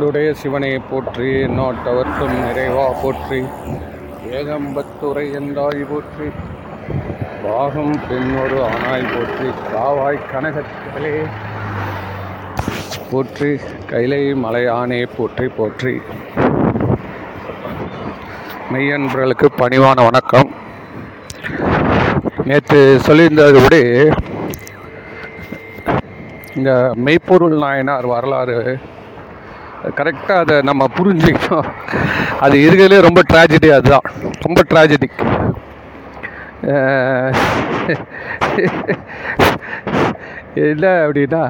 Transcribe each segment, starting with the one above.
தென்னாடுடைய சிவனை போற்றி நாட்டவர்க்கும் நிறைவா போற்றி. ஏகம்பத்துரை என்றாய் போற்றி பாகம் பெண்ணொரு ஆனாய் போற்றி. காவாய் கனகத்திலே போற்றி கைலை மலையானே போற்றி போற்றி. மெய்யன்பர்களுக்கு பணிவான வணக்கம். நேற்று சொல்லியிருந்தபடி இந்த மெய்ப்பொருள் நாயனார் வரலாறு கரெக்டாக அதை நம்ம புரிஞ்சுக்கணும் அது இருக்கிறதுலே ரொம்ப ட்ராஜடி அதுதான். ரொம்ப ட்ராஜடிக் இல்லை அப்படின்னா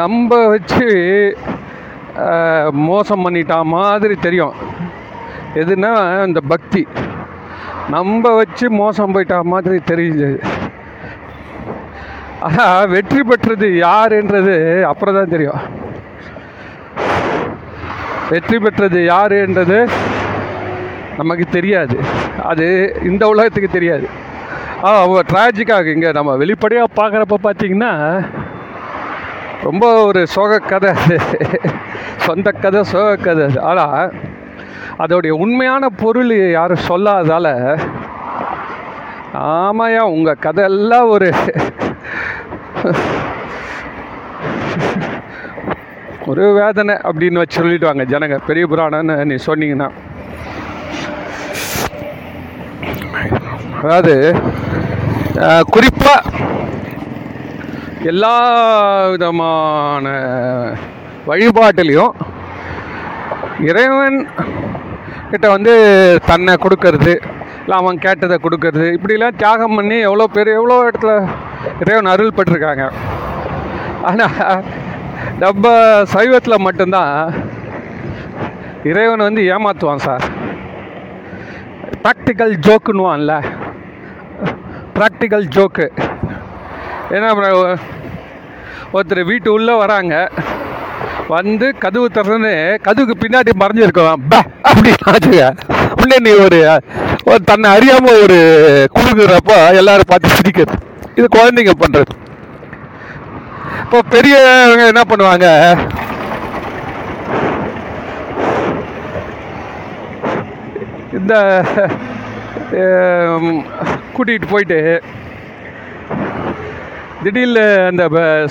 நம்ம வச்சு மோசம் பண்ணிட்டா மாதிரி தெரியும். எதுனா இந்த பக்தி. நம்ம வச்சு மோசம் போயிட்டா மாதிரி தெரியுது. ஆனால் வெற்றி பெற்றது யாருன்றது அப்புறம் தான் தெரியும். வெற்றி பெற்றது யாருன்றது நமக்கு தெரியாது. அது இந்த உலகத்துக்கு தெரியாது. அவங்க ட்ராஜிக்காக இங்கே நம்ம வெளிப்படையாக பார்க்குறப்ப பார்த்தீங்கன்னா ரொம்ப ஒரு சோக கதை அது. சொந்த கதை சோக கதை அது. ஆனால் அதோடைய உண்மையான பொருள் யாரும் சொல்லாதால ஆமாயா உங்கள் கதையெல்லாம் ஒரு ஒரு வேதனை அப்படின்னு வச்சு சொல்லிடுவாங்க ஜனங்க. பெரிய புராணம்னு நீ சொன்னீங்கன்னா. அதாவது குறிப்பாக எல்லா விதமான வழிபாட்டிலையும் இறைவன் கிட்ட வந்து தன்னை கொடுக்கறது இல்லை அவன் கேட்டதை கொடுக்கறது. இப்படிலாம் தியாகம் பண்ணி எவ்வளோ பேர் எவ்வளோ இடத்துல இறைவன் அருள் பட்டிருக்காங்க ஆனால் நம்ம சைவத்தில் மட்டும்தான் இறைவன் வந்து ஏமாற்றுவான் சார் ப்ராக்டிக்கல் ஜோக்குன்னுவான்ல ப்ராக்டிக்கல் ஜோக்கு ஏன்னா ஒருத்தர் வீட்டு உள்ளே வராங்க. வந்து கதவு திறந்து கதவுக்கு பின்னாடி மறைஞ்சிருக்கோம் பே! அப்படின்னு உடனே நீ ஒரு தன்னை அறியாமல் ஒரு குழுங்குறப்ப எல்லாரும் பார்த்து சிரிக்கிறது. இது குழந்தைங்க பண்ணுறது இப்போ பெரியவங்க என்ன பண்ணுவாங்க? இந்த கூட்டிகிட்டு போயிட்டு திடீர்னு அந்த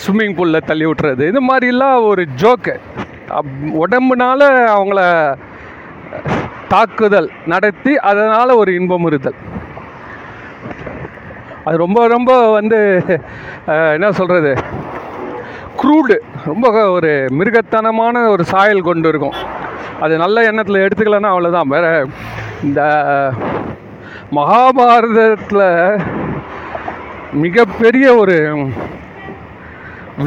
ஸ்விம்மிங் பூலில் தள்ளி விட்டுறது. இது மாதிரிலாம் ஒரு ஜோக்கு உடம்புனால அவங்கள தாக்குதல் நடத்தி அதனால் ஒரு இன்பம் இருத்தல். அது ரொம்ப ரொம்ப வந்து என்ன சொல்கிறது க்ரூடு ரொம்ப ஒரு மிருகத்தனமான ஒரு சாயல் கொண்டு இருக்கும். அது நல்ல எண்ணத்தில் எடுத்துக்கலன்னா அவ்வளோதான் வேற இந்த மகாபாரதத்தில் மிகப்பெரிய ஒரு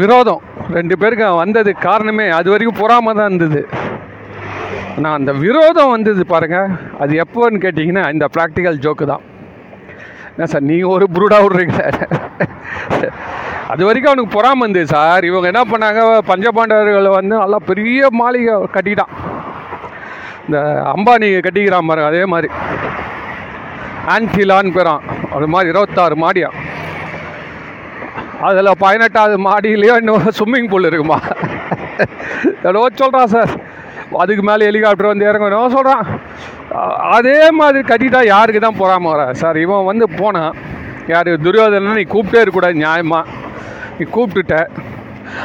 விரோதம். ரெண்டு பேருக்கு வந்தது காரணமே அது வரைக்கும் பொறாமல் தான் இருந்தது. நான் அந்த விரோதம் வந்தது பாருங்க. அது எப்போன்னு கேட்டிங்கன்னா இந்த ப்ராக்டிக்கல் ஜோக்கு தான். என்ன சார் நீங்கள் ஒரு புருடாக விட்றீங்க அது வரைக்கும் அவனுக்கு பொறாம இருந்தது சார். இவங்க என்ன பண்ணாங்க பஞ்சபாண்டவர்களை வந்து நல்லா பெரிய மாளிகை கட்டிக்கிட்டான் இந்த அம்பானி கட்டிக்கிறான் பாருங்க அதே மாதிரி. ஆன்டிலான்னு பேரான். அது மாதிரி இருபத்தாறு மாடியா. அதில் பதினெட்டாவது மாடியிலையோ இன்னும் ஸ்விம்மிங் பூல் இருக்குமா? எவ்வளோ சொல்கிறான் சார். அதுக்கு மேலே ஹெலிகாப்டர் வந்து இறங்கணும் சொல்கிறான் அதே மாதிரி கட்டிட்டா யாருக்கு தான் போகாமல் வர? சார் இவன் வந்து போனான் யார் துரியோதனன் நீ கூப்பிட்டே இருக்கக்கூடாது நியாயமாக நீ கூப்பிட்டுட்ட.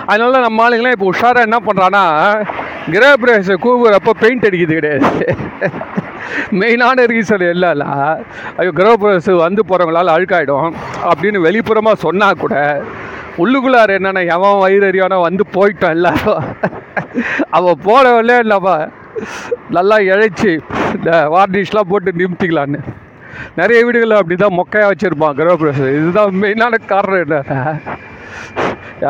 அதனால நம்ம ஆளுங்களாம் இப்போ உஷாராக என்ன பண்ணுறான்னா கிரகப்பிரவேச கூவுறப்போ பெயிண்ட் அடிக்கிறது கிடையாது. மெயினான ரீசன் இல்லைல்ல ஐயோ கிரகப்பிரவேசம் வந்து போகிறவங்களால அழுக்காயிடும். அப்படின்னு வெளிப்புறமாக சொன்னால் கூட உள்ளுக்குள்ளார் என்னென்ன எவன் வயிறு வயிறறியானோ வந்து போயிட்டோம் எல்லாரும். அவன் போனவளே நம்ம நல்லா இழைச்சி இந்த வார்னிஷ்லாம் போட்டு நிமித்திக்கலான்னு. நிறைய வீடுகளில் அப்படி தான் மொக்கையாக வச்சுருப்பான் கிரகப்பிரவேசம். இதுதான் மெயினான காரணம் என்ன?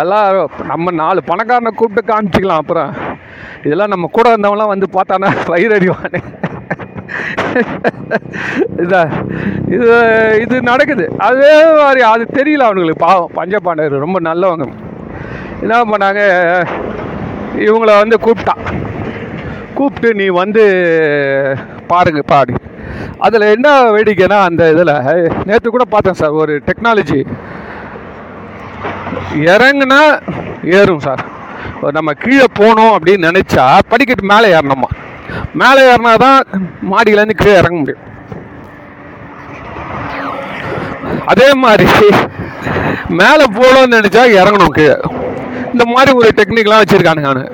எல்லாரும் நம்ம நாலு பணக்காரனை கூப்பிட்டு காமிச்சிக்கலாம் அப்புறம். இதெல்லாம் நம்ம கூட இருந்தவங்களாம் வந்து பார்த்தானா வயிறறிவானே இதா இது இது நடக்குது. அதே மாதிரி அது தெரியல அவனுங்களுக்கு. பாவம் பஞ்சபாண்டவர் ரொம்ப நல்லவங்க. என்ன பண்ணாங்க? இவங்கள வந்து கூப்பிட்டான் கூப்பிட்டு நீ வந்து பாருங்க பாடி. அதில் என்ன வேடிக்கைன்னா அந்த இதில் நேற்று கூட பார்த்தேன் சார் ஒரு டெக்னாலஜி இறங்குனா ஏறும் சார். நம்ம கீழே போகணும் அப்படின்னு நினச்சா படிக்கட்டு மேலே ஏறணுமா? மேலே ஏறினா தான் மாடியிலேருந்து கீழே இறங்க முடியும். அதே மாதிரி மேலே போகணும்னு நினச்சா இறங்கணும் கீழே. இந்த மாதிரி ஒரு டெக்னிக்லாம் வச்சுருக்கானுங்க நான்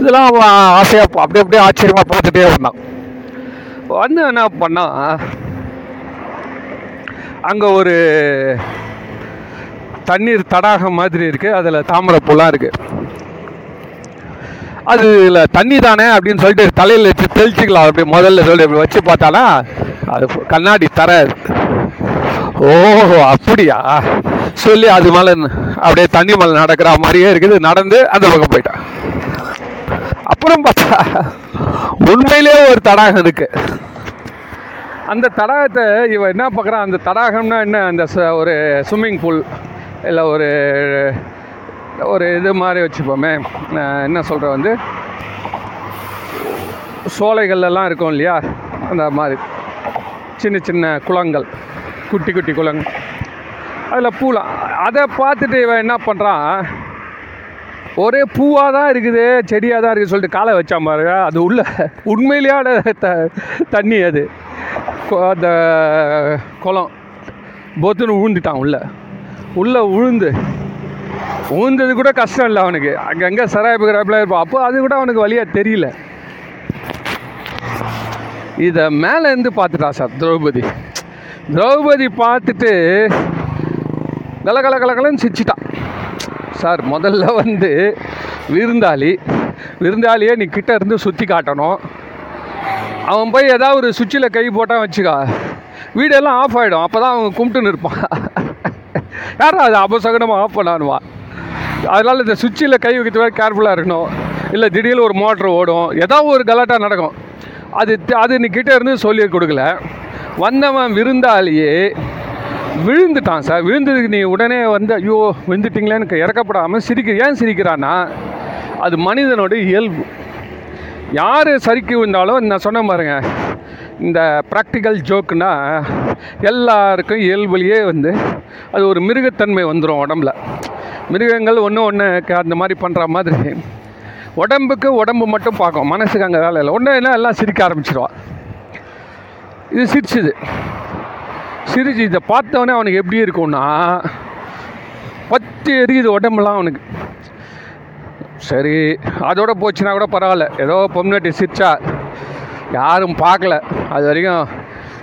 இதெல்லாம் அவன் ஆசையாக அப்படியே அப்படியே ஆச்சரியமாக பார்த்துட்டே இருந்தான். வந்து என்ன பண்ணா அங்கே ஒரு தண்ணீர் தடாகம் மாதிரி இருக்குது அதில் தாமரைப்பூலாம் இருக்குது அது இல்லை தண்ணி தானே அப்படின்னு சொல்லிட்டு தலையில் வச்சு தெளிச்சிக்கலாம். அப்படி முதல்ல சொல்லி அப்படி வச்சு பார்த்தானா அது கண்ணாடி தர. ஓஹோ அப்படியா? சொல்லி அது மேலே அப்படியே தண்ணி மேலே நடக்கிற மாதிரியே இருக்குது. நடந்து அந்த பக்கம் போயிட்டான். அப்புறம் பார்த்தா உண்மையிலே ஒரு தடாகம் இருக்கு. அந்த தடாகத்தை இவன் என்ன பார்க்குறான்? அந்த தடாகம்னா என்ன? அந்த ச- ஒரு ஸ்விம்மிங் பூல் இல்லை ஒரு ஒரு இது மாதிரி வச்சுப்போமே. என்ன சொல்கிற வந்து சோலைகள்லாம் இருக்கும் இல்லையா? அந்த மாதிரி. சின்ன சின்ன குளங்கள் குட்டி குட்டி குளங்கள் அதில் பூலாம் அதை பார்த்துட்டு இவன் என்ன பண்ணுறான் ஒரே பூவாக தான் இருக்குது செடியாக தான் இருக்குது சொல்லிட்டு காலை வச்சான் பாருங்க. அது உள்ள உண்மையிலேயான த தண்ணி அது. கொ- அந்த குளம் பொத்துன்னு உழுந்துட்டான் உள்ள. உள்ளே உழுந்து ஊந்தது கூட கஷ்டம் இல்லை அவனுக்கு. அங்கங்கே சராய்ப்பு கிராப்பில் இருப்பான் அப்போ அது கூட அவனுக்கு வழியாக தெரியல. இதை மேலே இருந்து பார்த்துட்டா சார் திரௌபதி. திரௌபதி பார்த்துட்டு கல கல கலகலன்னு சிரிச்சிட்டான் சார் முதல்ல வந்து விருந்தாளி. விருந்தாளியே நீ கிட்ட இருந்து சுற்றி காட்டணும். அவன் போய் ஏதாவது ஒரு சுவிட்சில் கை போட்டான் வச்சுக்கா. வீடெல்லாம் ஆஃப் ஆகிடும் அப்போ தான் அவன் கும்பிட்டுன்னு இருப்பான். யாரும் அது? அபசகனமாக ஆஃப் பண்ணானுவான் அதனால் இந்த சுவிட்சில் கை வைக்கிறது கேர்ஃபுல்லாக இருக்கணும். இல்லை திடீர்னு ஒரு மோட்ரு ஓடும். ஏதாவது ஒரு கலாட்டா நடக்கும். அது அது நீ இருந்து சொல்லி கொடுக்கல. வந்தவன் விருந்தாலேயே விழுந்துட்டான் சார் விழுந்ததுக்கு நீ உடனே வந்து ஐயோ விழுந்துட்டிங்களேன்னு இறக்கப்படாமல் சிரிக்க ஏன் சிரிக்கிறான்னா அது மனிதனோட இயல்பு. யார் சரிக்கு விழுந்தாலும் நான் சொன்ன பாருங்க இந்த ப்ராக்டிக்கல் ஜோக்குனா எல்லாருக்கும் இயல்புலேயே வந்து அது ஒரு மிருகத்தன்மை வந்துடும் உடம்புல. மிருகங்கள் ஒன்று ஒன்று அந்த மாதிரி பண்ணுற மாதிரி. உடம்புக்கு உடம்பு மட்டும் பார்க்கும். மனசுக்கு அங்கே வேலை இல்லை. ஒன்று என்ன எல்லாம் சிரிக்க ஆரம்பிச்சிருவா. இது சிரிச்சுது. சிரிச்சு இதை பார்த்தவொடனே அவனுக்கு எப்படி இருக்கும்னா பத்து எரியுது உடம்புலாம் அவனுக்கு. சரி அதோட போச்சுன்னா கூட பரவாயில்ல. ஏதோ பொம்னாட்டி சிரிச்சா யாரும் பார்க்கல. அது வரைக்கும்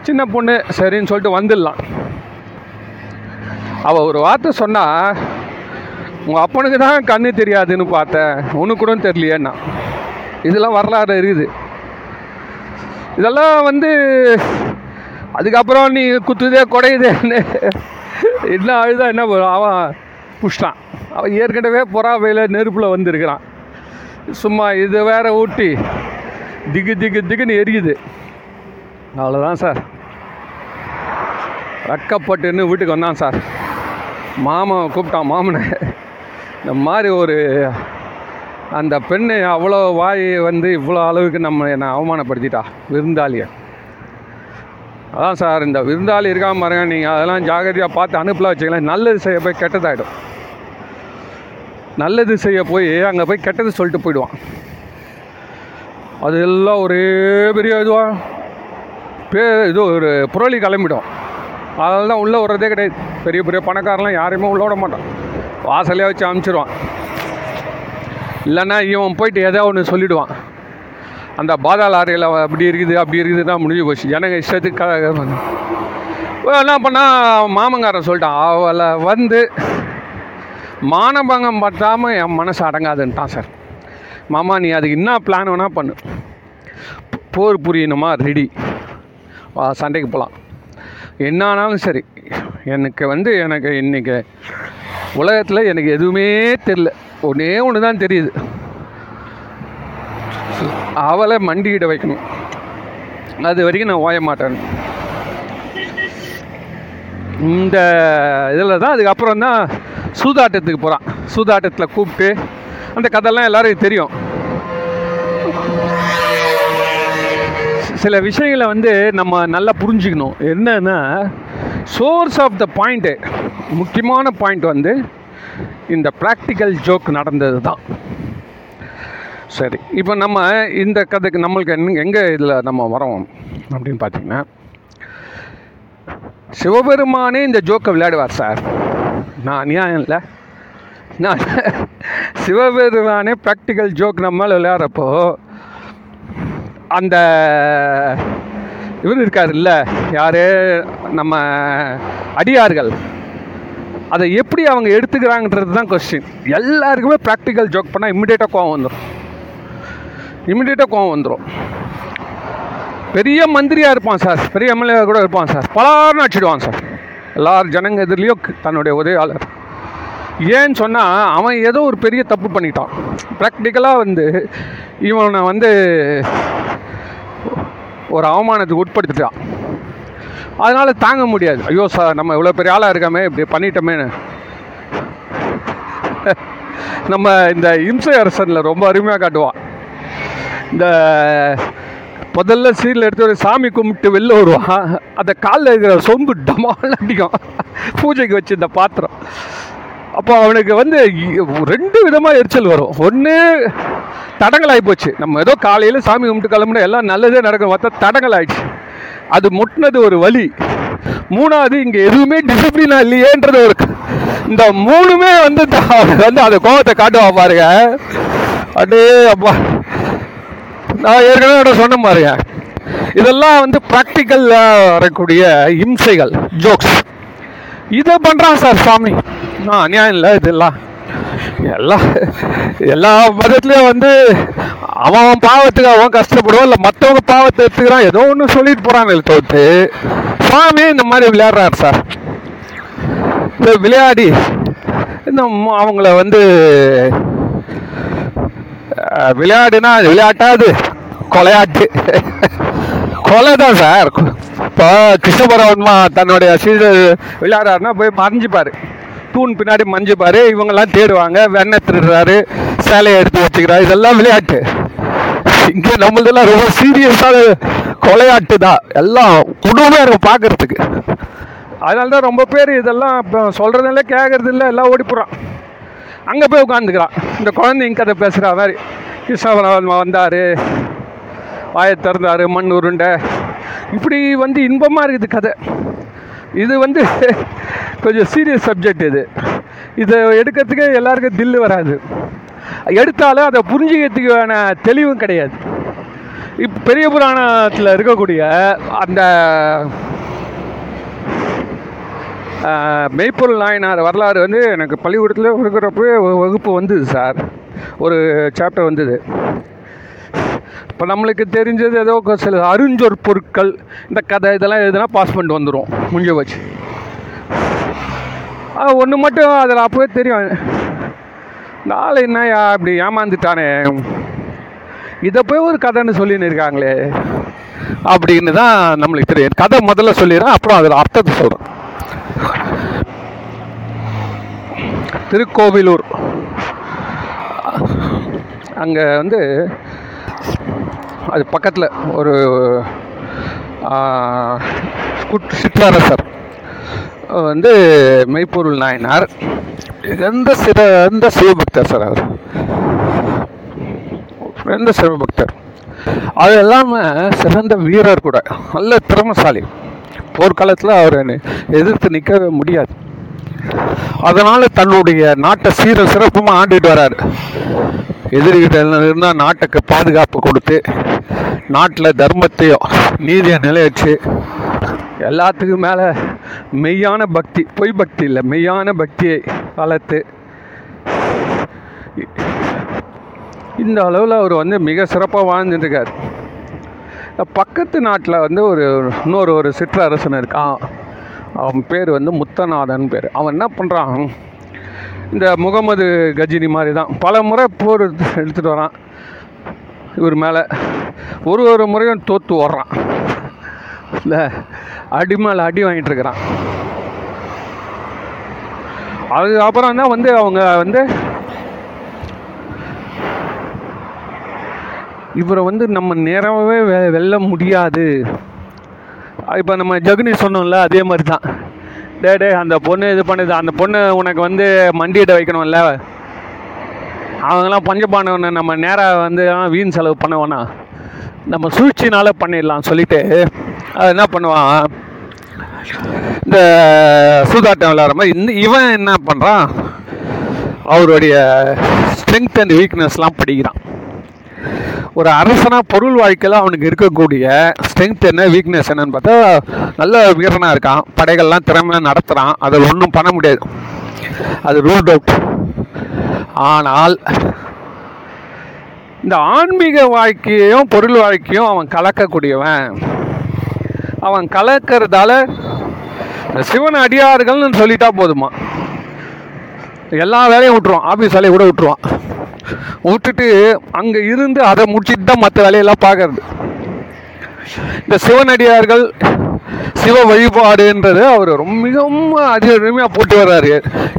சின்ன பொண்ணு சரின்னு சொல்லிட்டு வந்துடலாம். அவள் ஒரு வார்த்தை சொன்னால் உங்கள் அப்பனுக்கு தான் கண்ணு தெரியாதுன்னு பார்த்தேன். உனக்கு கூட தெரியலையேன்னா. இதெல்லாம் வரலாறு இருக்குது. இதெல்லாம் வந்து அதுக்கப்புறம் நீ குத்துதே குடையுதேன்னு என்ன? அழுதா என்ன அவன் புஷ்டான். அவன் ஏற்கனவே புறாவையில் நெருப்பில் வந்திருக்கிறான். சும்மா இது வேற ஊட்டி. திகு திகு திகுன்னு எரியுது. அவ்வளோதான் சார். வெக்கப்பட்டுன்னு வீட்டுக்கு வந்தான் சார். மாமன் கூப்பிட்டான் மாமனை. இந்த மாதிரி ஒரு அந்த பெண்ணு அவ்வளோ வாய் வந்து இவ்வளோ அளவுக்கு நம்ம என்னை அவமானப்படுத்திட்டா விருந்தாளியை. அதான் சார் இந்த விருந்தாளி இருக்காம பாருங்க நீங்கள் அதெல்லாம் ஜாகிரதையாக பார்த்து அனுப்பலாம் வச்சுக்கலாம் நல்லது செய்ய போய் கெட்டதாகிடும் நல்லது செய்ய போய் அங்கே போய் கெட்டது சொல்லிட்டு போயிடுவான். அது எல்லாம் ஒரே பெரிய இதுவாக பே இது ஒரு புரளி கிளம்பிடும். அதனால தான் உள்ளே வர்றதே கிடையாது. பெரிய பெரிய பணக்காரன்லாம் யாரையுமே உள்ள விட மாட்டான். வாசலே வச்சு அமுச்சிடுவான் இல்லைன்னா இவன் போயிட்டு ஏதோ ஒன்று சொல்லிவிடுவான் அந்த பாதாள அறையில் அப்படி இருக்குது அப்படி இருக்குதுன்னா முடிஞ்சு போச்சு. எனக்கு இஷ்டத்துக்கு க- என்ன பண்ணா மாமங்காரன் சொல்லிட்டான். அவளை வந்து மானபங்கம் பற்றாமல் என் மனசு அடங்காதுன்ட்டான் சார். மாமா நீ அதுக்கு என்ன பிளான் வேணால் பண்ணு. போர் புரியணுமா? ரெடி சண்டைக்கு போகலாம் என்ன ஆனாலும் சரி. எனக்கு வந்து எனக்கு இன்றைக்கி உலகத்தில் எனக்கு எதுவுமே தெரில ஒன்றே ஒன்று தான் தெரியுது. அவளை மண்டியிட வைக்கணும். அது வரைக்கும் நான் ஓய மாட்டேன். இந்த இதில் தான் அதுக்கப்புறம் தான் சூதாட்டத்துக்கு போகிறான் சூதாட்டத்தில் கூப்பிட்டு அந்த கதையெல்லாம் எல்லாருக்கும் தெரியும். சில விஷயங்களை வந்து நம்ம நல்லா புரிஞ்சுக்கணும். என்னன்னா சோர்ஸ் ஆஃப் த பாயிண்ட்டு முக்கியமான பாயிண்ட் வந்து இந்த ப்ராக்டிக்கல் ஜோக் நடந்தது தான். சரி இப்போ நம்ம இந்த கதைக்கு நம்மளுக்கு எங்கே இதில் நம்ம வரோம் அப்படின்னு பார்த்தீங்கன்னா சிவபெருமானே இந்த ஜோக்கை விளையாடுவார் சார். நான் அநியாயம் இல்லை. நான் சிவபெருமானே ப்ராக்டிக்கல் ஜோக் நம்மளால் விளையாடுறப்போ அந்த இவர் இருக்கார் இல்லை யார்? நம்ம அடியார்கள். அதை எப்படி அவங்க எடுத்துக்கிறாங்கன்றது தான் கொஸ்டின் எல்லாருக்குமே ப்ராக்டிக்கல் ஜோக் பண்ணால் இம்மிடியேட்டாக கோவம் வந்துடும் இம்மிடியேட்டாக கோவம் வந்துடும் பெரிய மந்திரியாக இருப்பான் சார் பெரிய எம்எல்ஏ கூட இருப்பான் சார் பலார்னு அடிச்சிடுவான் சார் எல்லார் ஜனங்க எதிரிலையும் தன்னுடைய உதவியாளர். ஏன்னு சொன்னால் அவன் ஏதோ ஒரு பெரிய தப்பு பண்ணிட்டான். ப்ராக்டிக்கலாக வந்து இவனை வந்து ஒரு அவமானத்துக்கு உட்படுத்திட்டான். அதனால் தாங்க முடியாது. ஐயோ சார் நம்ம இவ்வளோ பெரிய ஆளாக இருக்காமே இப்படி பண்ணிட்டோமேன்னு. நம்ம இந்த இம்சை அரசனில் ரொம்ப அருமையாக காட்டுவான். இந்த முதல்ல சீரில் எடுத்து ஒரு சாமி கும்பிட்டு வெளில வருவான். அந்த காலில் இருக்கிற சொம்பு டமால் அடிக்கும். பூஜைக்கு வச்சு இந்த பாத்திரம். அப்போ அவனுக்கு வந்து ரெண்டு விதமாக எரிச்சல் வரும். ஒன்று தடங்கள் ஆகிப்போச்சு நம்ம ஏதோ காலையில் சாமி கும்பிட்டு கிளம்புனா எல்லாம் நல்லதே நடக்கும். பார்த்தா தடங்கள் ஆயிடுச்சு அது முட்டினது ஒரு வழி மூணாவது இங்கே எதுவுமே டிசிப்ளினா இல்லையேன்றது ஒரு இந்த மூணுமே வந்து வந்து அந்த கோபத்தை காட்டுவா பாருங்க. அடே அப்பா. நான் ஏற்கனவே சொன்ன பாருங்க. இதெல்லாம் வந்து ப்ராக்டிக்கலில் வரக்கூடிய இம்சைகள் ஜோக்ஸ் இதை பண்ணுறான் சார் சாமி. நான் அநியாயம் இல்லை இதெல்லாம். எல்லா எல்லா மதத்துலேயும் வந்து அவன் அவன் பாவத்துக்கு அவன் கஷ்டப்படுவான் இல்லை மற்றவங்க பாவத்தை எடுத்துக்கிறான். ஏதோ ஒன்று சொல்லிட்டு போகிறாங்களே தோத்து சாமி இந்த மாதிரி விளையாடுறாரு சார் இந்த விளையாடி இந்த அவங்கள வந்து விளையாடுனா அது விளையாட்டாது. கொலையாட்டு. கொலை தான் சார் இப்போ கிருஷ்ணபுரம் தன்னுடைய சீடர் விளையாடுறாருன்னா போய் மறைஞ்சிப்பார். தூண் பின்னாடி மஞ்சுப்பார் இவங்கெல்லாம் தேடுவாங்க வெண்ணெய் திருடுறாரு சேலையை எடுத்து வச்சுக்கிறாரு. இதெல்லாம் விளையாட்டு. இங்கே நம்மளதெல்லாம் ரொம்ப சீரியஸான கொலையாட்டு தான் எல்லாம் குடும்பமாக இருக்கும் பார்க்கறதுக்கு அதனால தான் ரொம்ப பேர் இதெல்லாம் இப்போ சொல்கிறதில்ல கேட்குறதில்ல எல்லாம் ஓடி போகிறான் அங்கே போய் உட்காந்துக்கிறான் இந்த குழந்தைங்க கதை பேசுகிற மாதிரி. கிருஷ்ணபரமாத்மா வந்தார். வாயை திறந்தார் மண் உருண்டை. இப்படி வந்து இன்பமாக இருக்குது கதை. இது வந்து கொஞ்சம் சீரியஸ் சப்ஜெக்ட் இது. இதை எடுக்கிறதுக்கே எல்லாருக்கும் தில்லு வராது. எடுத்தாலும் அதை புரிஞ்சுக்கிறதுக்கான தெளிவும் கிடையாது. இப் பெரிய புராணத்தில் இருக்கக்கூடிய அந்த மெய்ப்பொருள் நாயனார் வரலாறு வந்து எனக்கு பள்ளிக்கூடத்தில் இருக்கிறப்பவே வகுப்பு வந்தது சார். ஒரு சாப்டர் வந்தது. இப்போ நம்மளுக்கு தெரிஞ்சது ஏதோ சில அருஞ்சொற் பொருட்கள் இந்த கதை இதெல்லாம் எதுனா பாஸ் பண்ணிட்டு வந்துடும் முடிஞ்ச வச்சு ஒன்று மட்டும் அதில் அப்போவே தெரியும். நாளை என்னயா இப்படி ஏமாந்துட்டானே. இதை போய் ஒரு கதைன்னு சொல்லின்னு இருக்காங்களே. அப்படின்னு தான் நம்மளுக்கு தெரியும். கதை முதல்ல சொல்லிடுறேன் அப்புறம் அதில் அர்த்தத்தை சொல்கிறேன் திருக்கோவிலூர். அங்கே வந்து அது பக்கத்தில் ஒரு குட்- சிற்றரசர். வந்து மெய்ப்பொருள் நாயனார் எந்த சிறந்த சிவபக்தர் சார் அவர். சிறந்த சிவபக்தர். அது இல்லாமல் சிறந்த வீரர் கூட நல்ல திறமசாலி. போர்க்காலத்தில் அவர் எதிர்த்து நிற்கவே முடியாது. அதனால் தன்னுடைய நாட்டை சீர சிறப்புமாக ஆண்டுகிட்டு வராரு. எதிரிகிட்ட இருந்தால் நாட்டுக்கு பாதுகாப்பு கொடுத்து நாட்டில் தர்மத்தையும் நீதியை நிலையச்சு எல்லாத்துக்கும் மேலே மெய்யான பக்தி பொய் பக்தி இல்லை மெய்யான பக்தியை வளர்த்து இந்த அளவில் அவர் வந்து மிக சிறப்பாக வாழ்ந்துட்டுருக்கார். பக்கத்து நாட்டில் வந்து ஒரு இன்னொரு ஒரு சிற்றரசன் இருக்கான் அவன் பேர் வந்து முத்தநாதன் பேர். அவன் என்ன பண்ணுறான் இந்த முகமது கஜினி மாதிரி தான் பல முறை போர் எடுத்துகிட்டு வரான். இவர் மேலே ஒரு ஒரு முறையும் தோற்று ஓடுறான். இல்லை அடி மேலே அடி வாங்கிட்டு இருக்கிறான் அதுக்கப்புறம் தான் வந்து அவங்க வந்து இவரை வந்து நம்ம நேரமாகவே வெ வெல்ல முடியாது. இப்போ நம்ம ஜகுனி சொன்னோம்ல அதே மாதிரி தான் டே டே அந்த பொண்ணு இது பண்ணுது அந்த பொண்ணு உனக்கு வந்து மண்டியிட வைக்கணும்ல. அவங்கெல்லாம் பஞ்சபானவனை நம்ம நேராக வந்து வீண் செலவு பண்ண வேணாம் நம்ம சூழ்ச்சினால பண்ணிடலாம் சொல்லிட்டு அது என்ன பண்ணுவான்? இந்த சூதாட்டம் விளையாடுற மாதிரி இந்த இவன் என்ன பண்ணுறான் அவருடைய ஸ்ட்ரென்த் அண்ட் வீக்னஸ்லாம் படிக்கிறான். ஒரு அரசனாக பொருள் வாழ்க்கையில் அவனுக்கு இருக்கக்கூடிய ஸ்ட்ரென்த் என்ன வீக்னஸ் என்னன்னு பார்த்தா நல்ல வீரனாக இருக்கான். படைகள்லாம் திறமையாக நடத்துகிறான் அதில் ஒன்றும் பண்ண முடியாது. அது ரூல்ட் அவுட் ஆனால் இந்த ஆன்மீக வாழ்க்கையையும் பொருள் வாழ்க்கையும் அவன் கலக்கக்கூடியவன். அவன் கலக்கிறதால சிவன் அடியார்கள்னு சொல்லிட்டா போதுமா. எல்லா வேலையும் விட்டுருவான் ஆஃபீஸ் வேலையை கூட விட்டுருவான். விட்டுட்டு அங்கே இருந்து அதை முடிச்சுட்டு தான் மற்ற வேலையெல்லாம் பார்க்கறது. இந்த சிவனடியார்கள் சிவ வழிபாடுன்றது அவர் ரொம்ப மிகவும் அதிகமாக போட்டு வர்றாரு.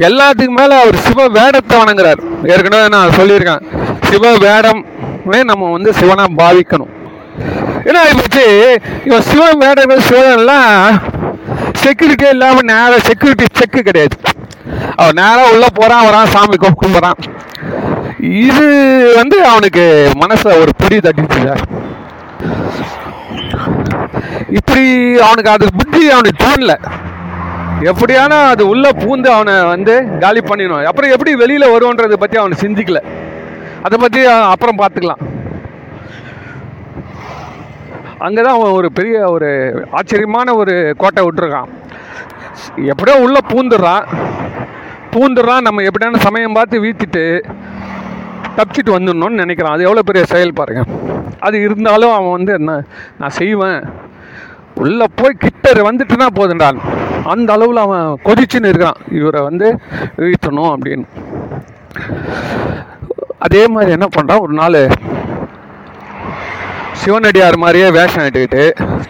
எல்லாத்துக்கும் மேலே அவர் சிவ வேடத்தை வணங்குறார். ஏற்கனவே நான் சொல்லியிருக்கேன் சிவ வேடமே நம்ம வந்து சிவனாக பாவிக்கணும். ஏன்னா இப்போ இவன் சிவன் மேடை சிவன்லாம் செக்யூரிட்டியே இல்லாமல் நேராக செக்யூரிட்டி செக்கு கிடையாது. அவன் நேராக உள்ளே போகிறான் வரான் சாமி கும்பிட்றான் இது வந்து அவனுக்கு மனசில் ஒரு பிடி தட்டிச்சு சார். இப்படி அவனுக்கு அது புத்தி அவனுக்கு தோணல. எப்படியானா அது உள்ள பூந்து அவனை வந்து காலி பண்ணிடணும். அப்புறம் எப்படி வெளியில் வருவோன்றதை பற்றி அவனை சிந்திக்கல. அதை பற்றி அப்புறம் பார்த்துக்கலாம். அங்கே தான் அவன் ஒரு பெரிய ஒரு ஆச்சரியமான ஒரு கோட்டை விட்டுருக்கான். எப்படியோ உள்ளே பூந்துடுறான். பூந்துடுறான் நம்ம எப்படியான சமயம் பார்த்து வீழ்த்திட்டு தப்பிச்சிட்டு வந்துடணும்னு நினைக்கிறான். அது எவ்வளோ பெரிய செயல் பாருங்க. அது இருந்தாலும் அவன் வந்து என்ன நான் செய்வேன். உள்ளே போய் கிட்ட வந்துட்டுனா போதுண்டான் அந்த அளவில் அவன் கொதிச்சுன்னு இருக்கிறான். இவரை வந்து வீழ்த்தணும் அப்படின்னு. அதே மாதிரி என்ன பண்ணுறான் ஒரு நாள் சிவனடியார் மாதிரியே வேஷம் எடுத்துக்கிட்டு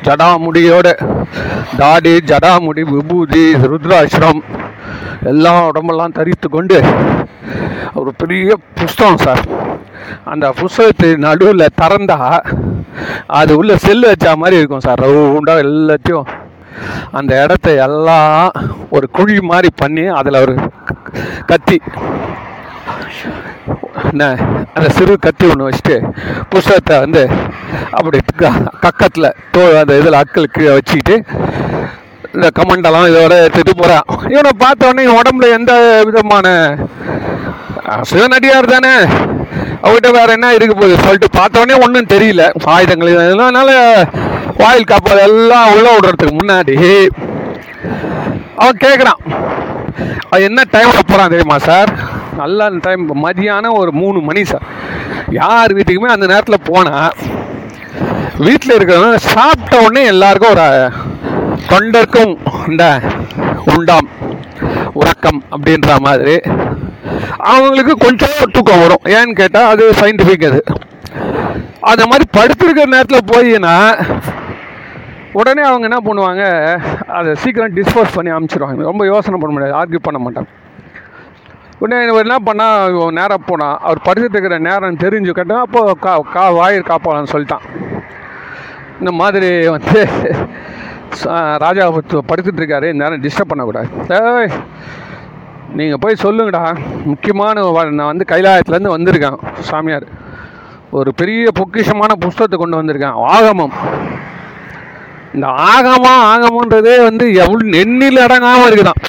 ஜடாமுடியோட தாடி ஜடாமுடி விபூதி ருத்ராட்சரம் எல்லாம் உடம்பெல்லாம் தரித்து கொண்டு ஒரு பெரிய புஸ்தகம் சார். அந்த புஸ்தகத்து நடுவில் திறந்தா அது உள்ள செல்லு வச்சா மாதிரி இருக்கும் சார். ரவுண்டாக எல்லாத்தையும் அந்த இடத்த எல்லாம் ஒரு குழி மாதிரி பண்ணி அதில் ஒரு கத்தி என்ன அந்த சிறு கத்தி ஒன்று வச்சுட்டு புஸ்தகத்தை வந்து அப்படி கக்கத்தில் தோ அந்த இதில் அக்கள் கீழே வச்சுக்கிட்டு இந்த கமண்டெல்லாம் இதோட எடுத்துட்டு போகிறான் இவனை பார்த்தோன்னே உடம்புல எந்த விதமான அஹ், சிவனடியார் தானே? அவர்கிட்ட வேற என்ன இருக்க போகுது சொல்லிட்டு பார்த்தோன்னே ஒன்றும் தெரியல. ஆயுதங்கள் அதனால வாயில் காப்பது எல்லாம் உள்ள விடுறதுக்கு முன்னாடி அவன் கேட்குறான் அது என்ன டைமில் போகிறான் தெரியுமா சார் நல்ல டைம் மதியானம் ஒரு மூணு மணி சார் யார் வீட்டுக்குமே அந்த நேரத்தில் போனால் வீட்டில் இருக்கிறவங்க சாப்பிட்ட உடனே எல்லாருக்கும் ஒரு தொண்டர்க்கும் இந்த உண்டாம் உறக்கம் அப்படின்ற மாதிரி. அவங்களுக்கு கொஞ்சம் தூக்கம் வரும். ஏன்னு கேட்டால் அது சயின்டிஃபிக் அது. அந்த மாதிரி படுத்திருக்கிற நேரத்தில் போயின்னா உடனே அவங்க என்ன பண்ணுவாங்க அதை சீக்கிரம் டிஸ்போஸ் பண்ணி அனுப்பிச்சிடுவாங்க ரொம்ப யோசனை பண்ண முடியாது ஆர்கியூ பண்ண மாட்டாங்க. உடனே இவர் என்ன பண்ணா நேரம் போனான் அவர் படுத்துட்டு இருக்கிற நேரம் தெரிஞ்சு கேட்டால் அப்போ கா கா வாயிற் காப்பாளன்னு சொல்லிட்டான். இந்த மாதிரி வந்து ராஜா பத்து- படுத்துட்டு இருக்காரு இந்த நேரம் டிஸ்டர்ப் பண்ணக்கூடாது. ஏய் நீங்கள் போய் சொல்லுங்கடா. முக்கியமான நான் வந்து கைலாயத்துலேருந்து வந்திருக்கேன் சாமியார். ஒரு பெரிய பொக்கிஷமான புஸ்தகத்தை கொண்டு வந்திருக்கேன் ஆகமம். இந்த ஆகமா ஆகமன்றதே வந்து எவ்வளோ நெண்ணில் அடங்காமல் இருக்குதான்.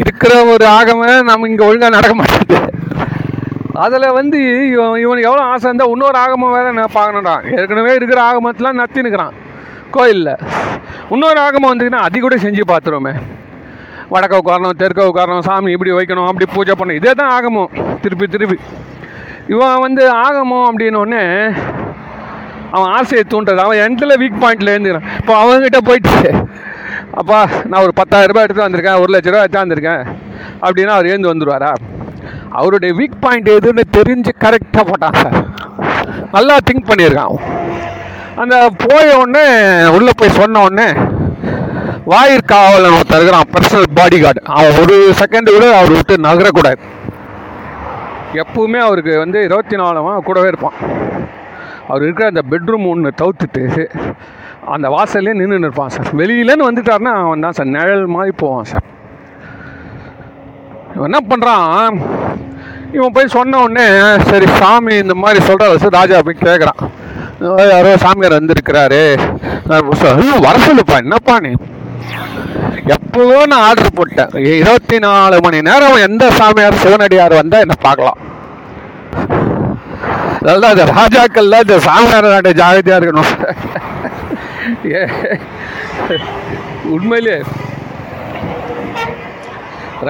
இருக்கிற ஒரு ஆகமம் நம்ம இங்கே ஒழுங்காக நடக்க மாட்டேங்குது. அதில் வந்து இவன் இவனுக்கு எவ்வளோ ஆசை இருந்தால் இன்னொரு ஆகமம் வேறு நான் பார்க்கணும்டா ஏற்கனவே இருக்கிற ஆகமத்தெலாம் நத்தினுக்கிறான் கோயிலில். இன்னொரு ஆகமம் வந்துச்சுன்னா அது கூட செஞ்சு பார்த்துருவோமே. வடக்க உட்காரணும் தெற்க உட்காரணும் சாமி இப்படி வைக்கணும் அப்படி பூஜை பண்ணணும். இதே தான் ஆகமம். திருப்பி திருப்பி. இவன் வந்து ஆகமம் அப்படின்னோடனே அவன் ஆசையை தூண்டுறது அவன் எண்டில் வீக் பாயிண்ட்ல இருந்துக்கிறான் இப்போ அவங்ககிட்ட போயிட்டு அப்பா நான் ஒரு பத்தாயிரம் ரூபாய் எடுத்து வந்திருக்கேன் ஒரு லட்ச ரூபா எடுத்து வந்திருக்கேன் அப்படின்னா அவர் ஏந்து வந்துடுவாரா அவருடைய வீக் பாயிண்ட் எதுன்னு தெரிஞ்சு கரெக்டாக போட்டான் சார். நல்லா திங்க் பண்ணியிருக்கான் அவன். அந்த போய உடனே உள்ளே போய் சொன்ன உடனே வாயிற் காவலன் ஒருத்தர் இருக்கிறான் பர்சனல் பாடி கார்டு அவன் ஒரு செகண்டு கூட அவர் விட்டு நகரக்கூடாது. எப்பவுமே அவருக்கு வந்து இருபத்தி நாலு கூடவே இருப்பான். அவர் இருக்கிற அந்த பெட்ரூம் ஒன்று தவிர்த்துட்டு அந்த வாசல்லே நின்று இருப்பான் சார். வெளியிலன்னு வந்துட்டாருன்னா அவன் தான் சார். நிழல் மாதிரி போவான் சார். இவன் என்ன பண்ணுறான் இவன் போய் சொன்ன உடனே சரி சாமி இந்த மாதிரி சொல்கிற சார் ராஜா போய் கேட்குறான் யாரோ சாமியார் வந்திருக்கிறாரு. வர சொல்லுப்பா என்னப்பா நீ? எப்பவோ நான் ஆர்டர் போட்டேன். இருபத்தி நாலு மணி நேரம் எந்த சாமியார் சிவனடியார் வந்தால் என்னை பார்க்கலாம். அதான் இந்த ராஜாக்கள்லாம் இந்த சாமியார் நாட்டை ஜாகிரதையா இருக்கணும். ஏ, உண்மையிலே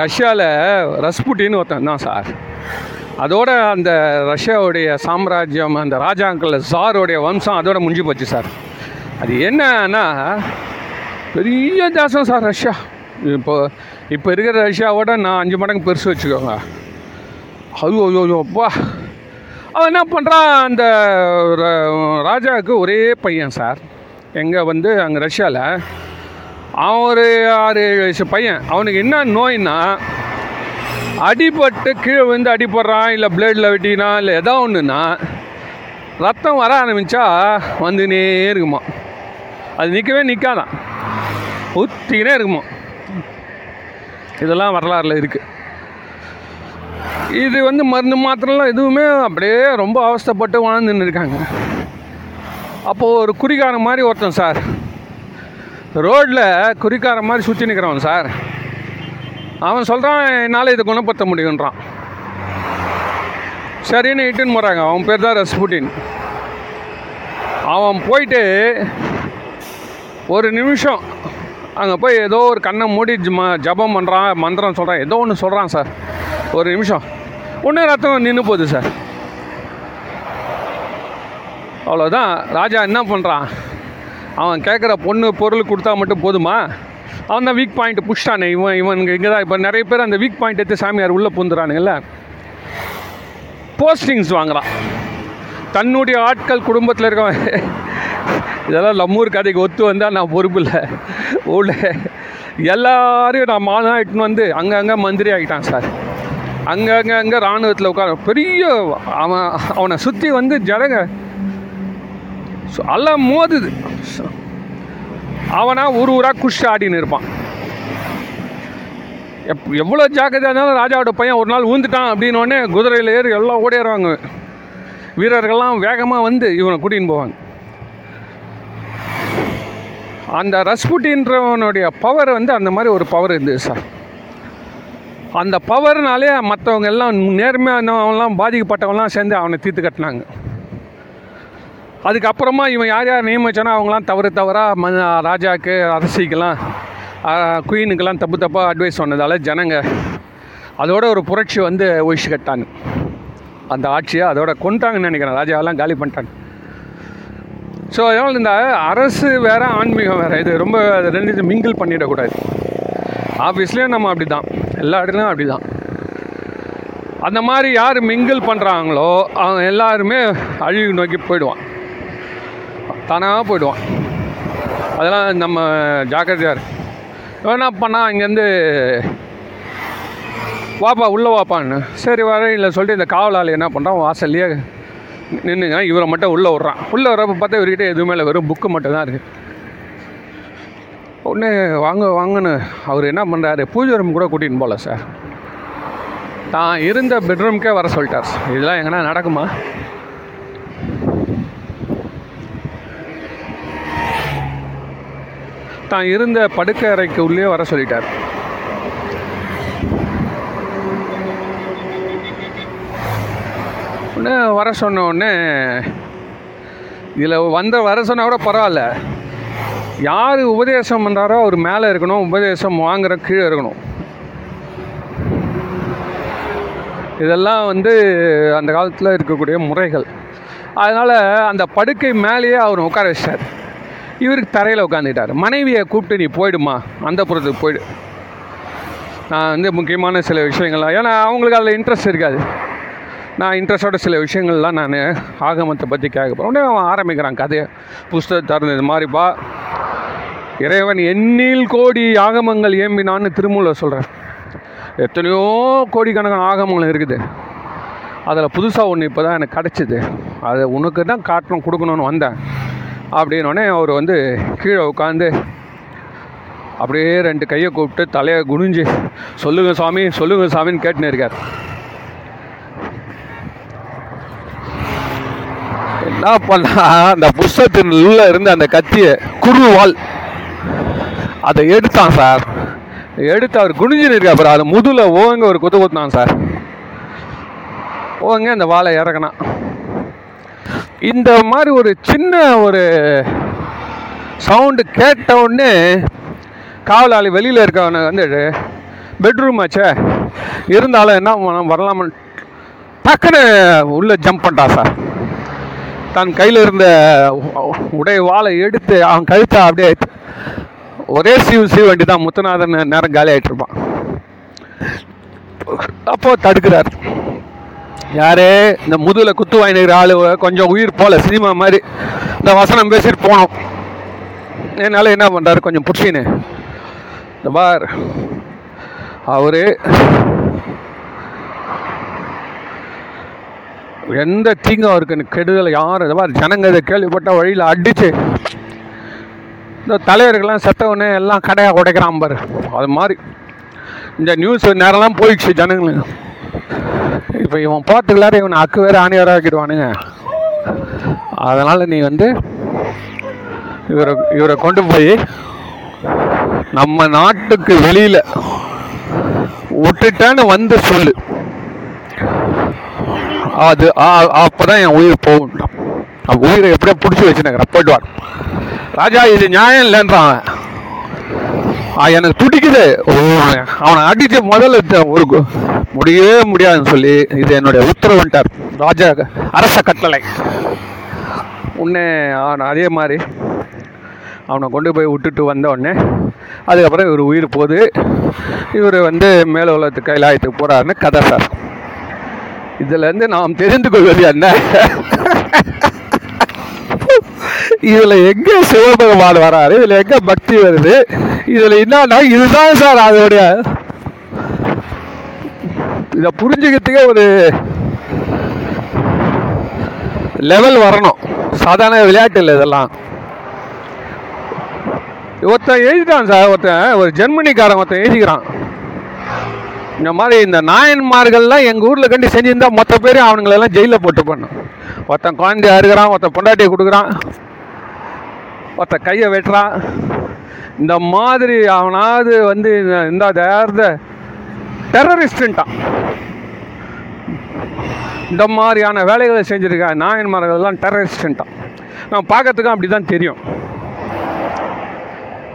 ரஷ்யாவில் ரஸ்புட்டின்னு ஒருத்தன் தான் சார். அதோட அந்த ரஷ்யாவுடைய சாம்ராஜ்யம் அந்த ராஜாக்கள் சாரோடைய வம்சம் அதோட முடிஞ்சு போச்சு சார். அது என்னன்னா பெரிய தேசம் சார் ரஷ்யா. இப்போ இப்போ இருக்கிற ரஷ்யாவோட நான் அஞ்சு மடங்கு பெருசு வச்சுக்கோங்க. ஐயோ ஐயோ ஐயோ அப்பா. அவன் என்ன பண்ணுறான் அந்த ராஜாவுக்கு ஒரே பையன் சார். எங்கே வந்து அங்கே ரஷ்யாவில் அவன் ஒரு ஆறு ஏழு வயசு பையன். அவனுக்கு என்ன நோய்னா அடிபட்டு கீழே வந்து அடிபடுறான் இல்லை பிளேடில் வெட்டினா இல்லை எதா ஒன்றுனா ரத்தம் வர ஆரம்பித்தா வந்துனே இருக்குமா. அது நிற்கவே நிற்காதான் ஊற்றிக்கினே இருக்குமா. இதெல்லாம் வரலாறில் இருக்குது இது வந்து மருந்து மாத்திரம்லாம் எதுவுமே அப்படியே ரொம்ப அவஸ்தைப்பட்டு வாழ்ந்துன்னு இருக்காங்க அப்போது ஒரு குறிக்காரன் மாதிரி ஒருத்தன் சார். ரோட்டில் குறிக்காரன் மாதிரி சுற்றி நிற்கிறவன் சார். அவன் சொல்கிறான் என்னால் இதை குணப்படுத்த முடியுன்றான் சரின்னு இட்டுன்னு போகிறாங்க அவன் பேர் தான் ரஸ்புட்டின். அவன் போயிட்டு ஒரு நிமிஷம் அங்கே போய் ஏதோ ஒரு கண்ணை மூடி ஜ- ஜபம் பண்ணுறான் மந்திரம் சொல்கிறான் ஏதோ ஒன்று சொல்கிறான் சார். ஒரு நிமிஷம். ஒன்று ரத்தம் நின்று போகுது சார் அவ்வளோதான் ராஜா என்ன பண்ணுறான் அவன் கேட்குற பொண்ணு பொருள் கொடுத்தா மட்டும் போதுமா? அவன் தான் வீக் பாயிண்ட் புஷ்டானே இவன் இவன் இங்கே தான் இப்போ நிறைய பேர் அந்த வீக் பாயிண்ட் எடுத்து சாமியார் உள்ளே பூந்துறானுங்கல்ல போஸ்டிங்ஸ் வாங்குறான். தன்னுடைய ஆட்கள் குடும்பத்தில் இருக்கவன். இதெல்லாம் லம்மூர் கதைக்கு ஒத்து வந்தால் நான் பொறுப்பு இல்லை. உள்ள எல்லாரையும் நான் மாதம் இட்டுன்னு வந்து அங்கங்கே மந்திரி ஆகிட்டான் சார் அங்கங்கே அங்கே இராணுவத்தில் உட்கார பெரிய அவன் அவனை சுற்றி வந்து ஜனங்க எல்லாம் மோதுது. அவனா ஒரு ஊராக குஷ் ஆடின்னு இருப்பான். எப் எவ்வளோ ஜாக்கிரதையாக இருந்தாலும் ராஜாவோட பையன் ஒரு நாள் ஊந்துட்டான் அப்படின்னோடனே குதிரையில் ஏறி எல்லாம் ஓடிடுறாங்க. வீரர்கள்லாம் வேகமாக வந்து இவனை கூட்டின்னு போவாங்க. அந்த ரஸ்புட்டின்றவனுடைய பவர் வந்து அந்த மாதிரி ஒரு பவர் இருந்தது சார் அந்த பவர்னாலே மற்றவங்க எல்லாம் நேர்மையானவங்களாம் பாதிக்கப்பட்டவங்களாம் சேர்ந்து அவனை தீர்த்து கட்டினாங்க. அதுக்கப்புறமா இவன் யார் யார் நியமிச்சானோ அவங்களாம் தவறு தவறாக ம ராஜாவுக்கு அரசிக்கெல்லாம் குயினுக்கெல்லாம் தப்பு தப்பாக அட்வைஸ் சொன்னதால ஜனங்க அதோட ஒரு புரட்சி வந்து ஒழிச்சு கட்டாங்க அந்த ஆட்சியை அதோட கொண்டாங்கன்னு நினைக்கிறேன். ராஜாவெல்லாம் காலி பண்ணிட்டாங்க. ஸோ அதனால் இந்த அரசு வேறு ஆன்மீகம் வேறு. இது ரொம்ப ரெண்டு மிங்கிள் பண்ணிடக்கூடாது. ஆஃபீஸ்லேயும் நம்ம அப்படி தான் எல்லா இடத்துலையும் அப்படி தான் அந்த மாதிரி யார் மிங்கிள் பண்ணுறாங்களோ அவன் எல்லாருமே அழிவு நோக்கி போயிடுவான். தானாக போயிடுவான். அதெல்லாம் நம்ம ஜாக்கிரதையாக இருக்கு என்ன பண்ணால் இங்கேருந்து வாப்பா உள்ளே வாப்பான்னு. சரி வரேன் இல்லை சொல்லிட்டு இந்த காவலாளி என்ன பண்ணுறான் வாசல்லையே நின்றுங்க இவரை மட்டும் உள்ளே விட்றான். உள்ளே வர்றப்ப பார்த்தா இவர்கிட்ட எதுவுமே இல்லை. வெறும் புக்கு மட்டும் தான் இருக்குது உடனே வாங்க வாங்கன்னு அவர் என்ன பண்ணுறாரு பூஜை ரூம் கூட கூட்டின்னு போகல சார் தான் இருந்த பெட்ரூம்க்கே வர சொல்லிட்டார் இதெல்லாம் எங்கன்னா நடக்குமா? தான் இருந்த படுக்கை அறைக்கு உள்ளே வர சொல்லிட்டார். உடனே வர சொன்ன உடனே இதில் வந்த வர சொன்னால் கூட பரவாயில்ல. யார் உபதேசம் பண்ணுறாரோ அவர் மேலே இருக்கணும் உபதேசம் வாங்குற கீழே இருக்கணும். இதெல்லாம் வந்து அந்த காலத்தில் இருக்கக்கூடிய முறைகள். அதனால் அந்த படுக்கை மேலேயே அவர் உட்கார வச்சிட்டார் இவருக்கு தரையில் உட்காந்துக்கிட்டார் மனைவியை கூப்பிட்டு நீ போயிடுமா அந்த புறத்துக்கு போயிடு. நான் வந்து முக்கியமான சில விஷயங்கள்லாம் ஏன்னா அவங்களுக்கு அதில் இன்ட்ரெஸ்ட் இருக்காது. நான் இன்ட்ரெஸ்டோட சில விஷயங்கள்லாம் நான் ஆகமத்தை பற்றி கேட்க போகிறேன் உடனே அவன் ஆரம்பிக்கிறான் கதையை. புஸ்தகம் திறந்து இது மாதிரிப்பா இறைவன் எண்ணில் கோடி ஆகமங்கள் ஏம்பினான்னு திருமூலர் சொல்கிறேன் எத்தனையோ கோடிக்கணக்கான ஆகமங்கள் இருக்குது. அதில் புதுசாக ஒன்று இப்போ தான் எனக்கு கிடச்சிது. அதை உனக்கு தான் காட்டணும் கொடுக்கணும்னு வந்தேன். அப்படின்னோடனே அவர் வந்து கீழே உட்காந்து அப்படியே ரெண்டு கையை கூப்பிட்டு தலையை குனிஞ்சு சொல்லுங்கள் சாமி சொல்லுங்கள் சாமின்னு கேட்டுன்னு இருக்கார். என்ன பண்ணா அந்த புஸ்தகத்தின் உள்ள இருந்த அந்த கத்தியை குருவால் அதை எடுத்தான் சார் எடுத்து அவர் குனிஞ்சு நிற்கா அப்புறம் அது முதுல ஓங்க ஒரு குத்து குத்துனான் சார் ஓங்க அந்த வாழை இறக்குனான். இந்த மாதிரி ஒரு சின்ன ஒரு சவுண்டு கேட்ட உடனே காவலாளி வெளியில் இருக்கவனை வந்து பெட்ரூம் ஆச்சே? இருந்தாலும் என்ன பண்ண- வரலாமன்னு டக்குன்னு உள்ளே ஜம்ப் பண்ணிட்டான் சார் தன் கையில் இருந்த உடைய உடை வாளை எடுத்து அவன் கழுத்தை அப்படியே ஒரே சீவு சீவ வேண்டி தான் முத்துநாதன் நேரம் காலி ஆகிட்டு இருப்பான். அப்போ தடுக்கிறார். யாரு இந்த முதுல குத்து வாங்கினுக்கிற ஆளு கொஞ்சம் உயிர் போல சினிமா மாதிரி. இந்த வசனம் பேசிட்டு போனோம். என்னால் என்ன பண்ணுறாரு கொஞ்சம் புடிச்சின்னு இந்த பார் அவரு எந்த தீங்கும் அவருக்கு கெடுதல் யாரும் இந்த மாதிரி ஜனங்க இதை கேள்விப்பட்ட வழியில் அடிச்சு இந்த தலைவர்கள்லாம் செத்தவனே எல்லாம் கடையாக உடைக்கிறான் பாரு. அது மாதிரி. இந்த நியூஸ் நேரம்லாம் போயிடுச்சு ஜனங்களுக்கு. இப்போ இவன் போகிறதுக்குள்ளார இவனை அக்கு வேறு ஆணியாராக ஆக்கிடுவானுங்க. அதனால் நீ வந்து இவரை இவரை கொண்டு போய் நம்ம நாட்டுக்கு வெளியில் விட்டுட்டேன்னு வந்து சொல்லு. அது அப்போ தான் என் உயிர் போகும் அவன் உயிரை எப்படியோ பிடிச்சி வச்சுனேன் போயிட்டு ராஜா இது நியாயம் இல்லைன்றான். ஆ, எனக்கு துடிக்குது. ஓ, அவனை அடிச்சு முதல்ல ஒரு கு- முடியவே முடியாதுன்னு சொல்லி இது என்னுடைய உத்தரவுன்ட்டார் ராஜா அரச கட்டளை. உடனே அவன் அதே மாதிரி அவனை கொண்டு போய் விட்டுட்டு வந்த உடனே அதுக்கப்புறம் இவர் உயிர் போகுது இவர் வந்து மேல உலகத்துக்கு கைலாயத்துக்கு போகிறாருன்னு கதை சார். இதுலேருந்து நாம் தெரிந்து கொள்வது என்ன? இதுல எங்க சிவபெருமான் வராரு? இதுல எங்க பக்தி வருது? இதுல என்னன்னா இதுதான் சார் அதோடைய இத புரிஞ்சுக்கிறதுக்கே ஒரு லெவல் வரணும். சாதாரண விளையாட்டு இல்லை இதெல்லாம். ஒருத்தன் எழுதிட்டான் சார் ஒருத்தன் ஒரு ஜெர்மனிக்காரன் ஒருத்தன் எழுதிக்கிறான். இந்த மாதிரி இந்த நாயன்மார்கள்லாம் எங்கள் ஊரில் கண்டு செஞ்சிருந்தா மொத்த பேரும் அவனுங்களெல்லாம் ஜெயிலில் போட்டு பண்ணும் ஒருத்தன் குழந்தைய அறுக்கிறான் ஒருத்தன் பொண்டாட்டியை கொடுக்குறான். ஒருத்த கையை வெட்டுறான். இந்த மாதிரி அவனாவது வந்து இந்த- இந்த டெரரிஸ்டுன்ட்டான் இந்த மாதிரியான வேலைகளை செஞ்சுருக்கான் நாயன்மார்கள்லாம் டெரரிஸ்டுன்ட்டான் நான் பார்க்கறதுக்கும் அப்படி தான் தெரியும்.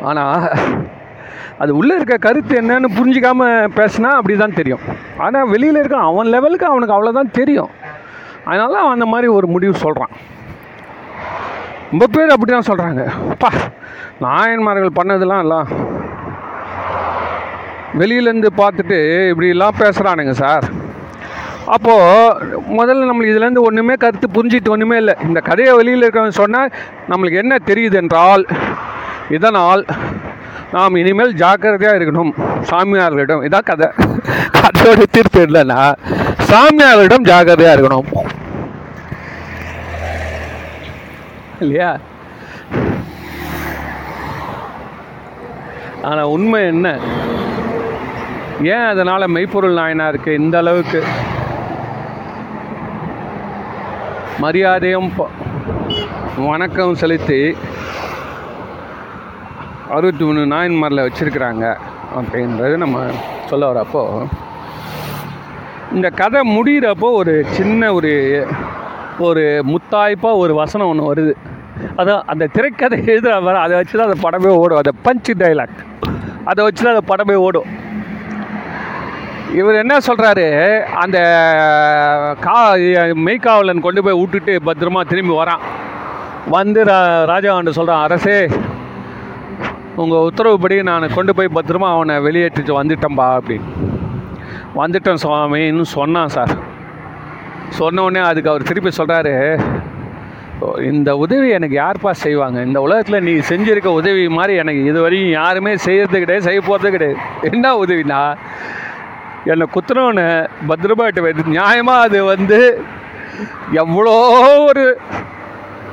ஆனால் அது உள்ளே இருக்க கருத்து என்னன்னு புரிஞ்சிக்காமல் பேசினா அப்படி தான் தெரியும். ஆனால் வெளியில் இருக்க அவன் லெவலுக்கு அவனுக்கு அவ்வளோதான் தெரியும். அதனால அந்த மாதிரி ஒரு முடிவு சொல்கிறான் ரொம்ப பேர் அப்படி தான் சொல்கிறாங்க அப்பா நாயன்மார்கள் பண்ணதெல்லாம் எல்லாம் வெளியிலேருந்து பார்த்துட்டு இப்படிலாம் பேசுகிறானுங்க சார். அப்போது முதல்ல நம்மளுக்கு இதுலேருந்து ஒன்றுமே கருத்து புரிஞ்சிட்டு ஒன்றுமே இல்லை. இந்த கதையை வெளியில் இருக்கவங்க சொன்னால் நம்மளுக்கு என்ன தெரியுது என்றால் இதனால் நாம் இனிமேல் ஜாக்கிரதையாக இருக்கணும். சாமியார்களிடம் இதான் கதை. கதையோட தீர்ப்பு இல்லைன்னா சாமியார்களிடம் ஜாக்கிரதையாக இருக்கணும். இல்லையா? ஆனால் உண்மை என்ன? ஏன் அதனால் மெய்ப்பொருள் நாயனாருக்கு இந்த அளவுக்கு. மரியாதையும் ப- வணக்கம் செலுத்தி அறுபத்தி மூணு நாயன்மாரில் வச்சுருக்கிறாங்க அப்படின்றது நம்ம சொல்ல வரப்போ இந்த கதை முடிகிறப்போ ஒரு சின்ன ஒரு ஒரு முத்தாய்ப்பாக ஒரு வசனம் ஒன்று வருது. அதான் அந்த திரைக்கதை எழுதுகிற வர அதை வச்சு தான் அந்த படமே ஓடும். அந்த பஞ்ச் டைலாக் அதை வச்சு தான் அந்த படமே ஓடும். இவர் என்ன சொல்கிறாரு அந்த கா மெய்காவலன் கொண்டு போய் விட்டுட்டு பத்திரமா திரும்பி வரான். வந்து ரா ராஜாவாண்ட சொல்கிறான் அரசே உங்கள் உத்தரவுப்படி நான் கொண்டு போய் பத்திரமா அவனை வெளியேற்றிட்டு வந்துட்டேன்பா அப்படின்னு. வந்துட்டேன் சுவாமின்னு சொன்னான் சார். சொன்னோடனே அதுக்கு அவர் திருப்பி சொல்கிறாரு இந்த உதவி எனக்கு யார்ப்பா செய்வாங்க? இந்த உலகத்தில் நீ செஞ்சுருக்க உதவி மாதிரி எனக்கு இது வரையும் யாருமே செய்கிறது கிடையாது செய்ய போகிறது கிடையாது. என்ன உதவினா என்னை குத்துறோன்னு பத்திரமாட்டு வைத்து நியாயமாக அது வந்து எவ்வளோ ஒரு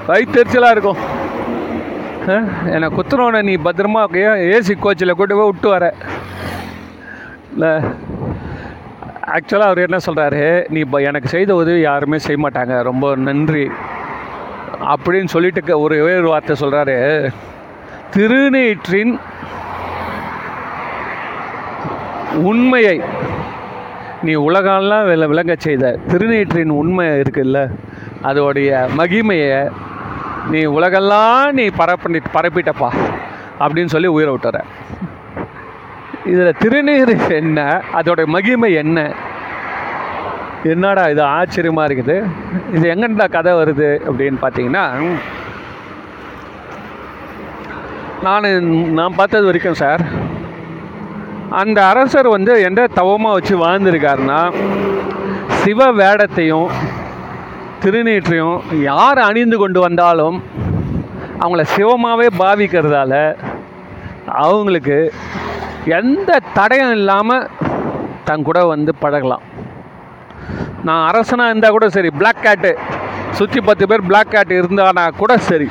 வயிற்றுச்சலாக இருக்கும். என்னை குத்துறோன்னு நீ பத்திரமா ஏசி கோச்சில் கூட்டு போய் விட்டு வர. இல்லை ஆக்சுவலாக அவர் என்ன சொல்கிறாரு நீ இப்போ எனக்கு செய்த உதவி யாருமே செய்ய மாட்டாங்க. ரொம்ப நன்றி. அப்படின்னு சொல்லிட்டு ஒரு வேறு வார்த்தை சொல்கிறாரு திருநீற்றின் உண்மையை நீ உலகெல்லாம் விள விளங்க செய்த. திருநீற்றின் உண்மை இருக்குல்ல? அதோடைய மகிமையை நீ உலகெல்லாம் நீ பரப்பிட்டு பரப்பிட்டப்பா. அப்படின்னு சொல்லி உயிரை விட்டுற இதில் திருநீர் என்ன? அதோட மகிமை என்ன? என்னடா இது ஆச்சரியமாக இருக்குது. இது எங்கண்டா கதை வருது அப்படின்னு பார்த்தீங்கன்னா நான் நான் பார்த்தது வரைக்கும் சார் அந்த அரசர் வந்து எந்த தவமாக வச்சு வாழ்ந்திருக்காருன்னா சிவ வேடத்தையும் திருநீற்றையும் யார் அணிந்து கொண்டு வந்தாலும் அவங்கள சிவமாகவே பாவிக்கிறதால அவங்களுக்கு எந்த தடையும் இல்லாமல் தன் கூட வந்து பழகலாம். நான் அரசனாக இருந்தால் கூட சரி பிளாக் கேட்டு சுற்றி பத்து பேர் பிளாக் கேட் இருந்தானா கூட சரி.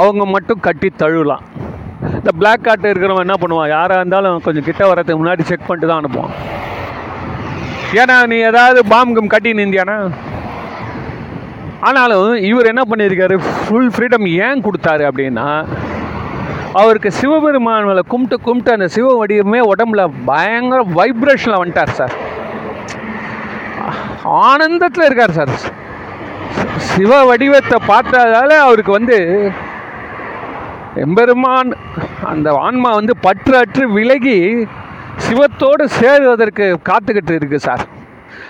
அவங்க மட்டும் கட்டி தழுவலாம். இந்த பிளாக் கார்ட் இருக்கிறவன் என்ன பண்ணுவான்? யாராக இருந்தாலும் கொஞ்சம் கிட்ட வரதுக்கு முன்னாடி செக் பண்ணிட்டு தான் அனுப்புவான். ஏன்னா நீ ஏதாவது பாம்புக்கும் கட்டி நிந்தியானா ஆனாலும் இவர் என்ன பண்ணியிருக்காரு? ஃபுல் ஃப்ரீடம் ஏன் கொடுத்தாரு அப்படின்னா அவருக்கு சிவபெருமான் மேலே கும்பிட்டு கும்பிட்டு அந்த சிவ வடிவமே உடம்புல பயங்கர வைப்ரேஷனில் வந்துட்டார் சார். ஆனந்தத்தில் இருக்கார் சார். சிவ வடிவத்தை பார்த்ததால அவருக்கு வந்து எம்பெருமான் அந்த ஆன்மா வந்து பற்று அற்று விலகி சிவத்தோடு சேருவதற்கு காத்துக்கிட்டு இருக்கு சார்.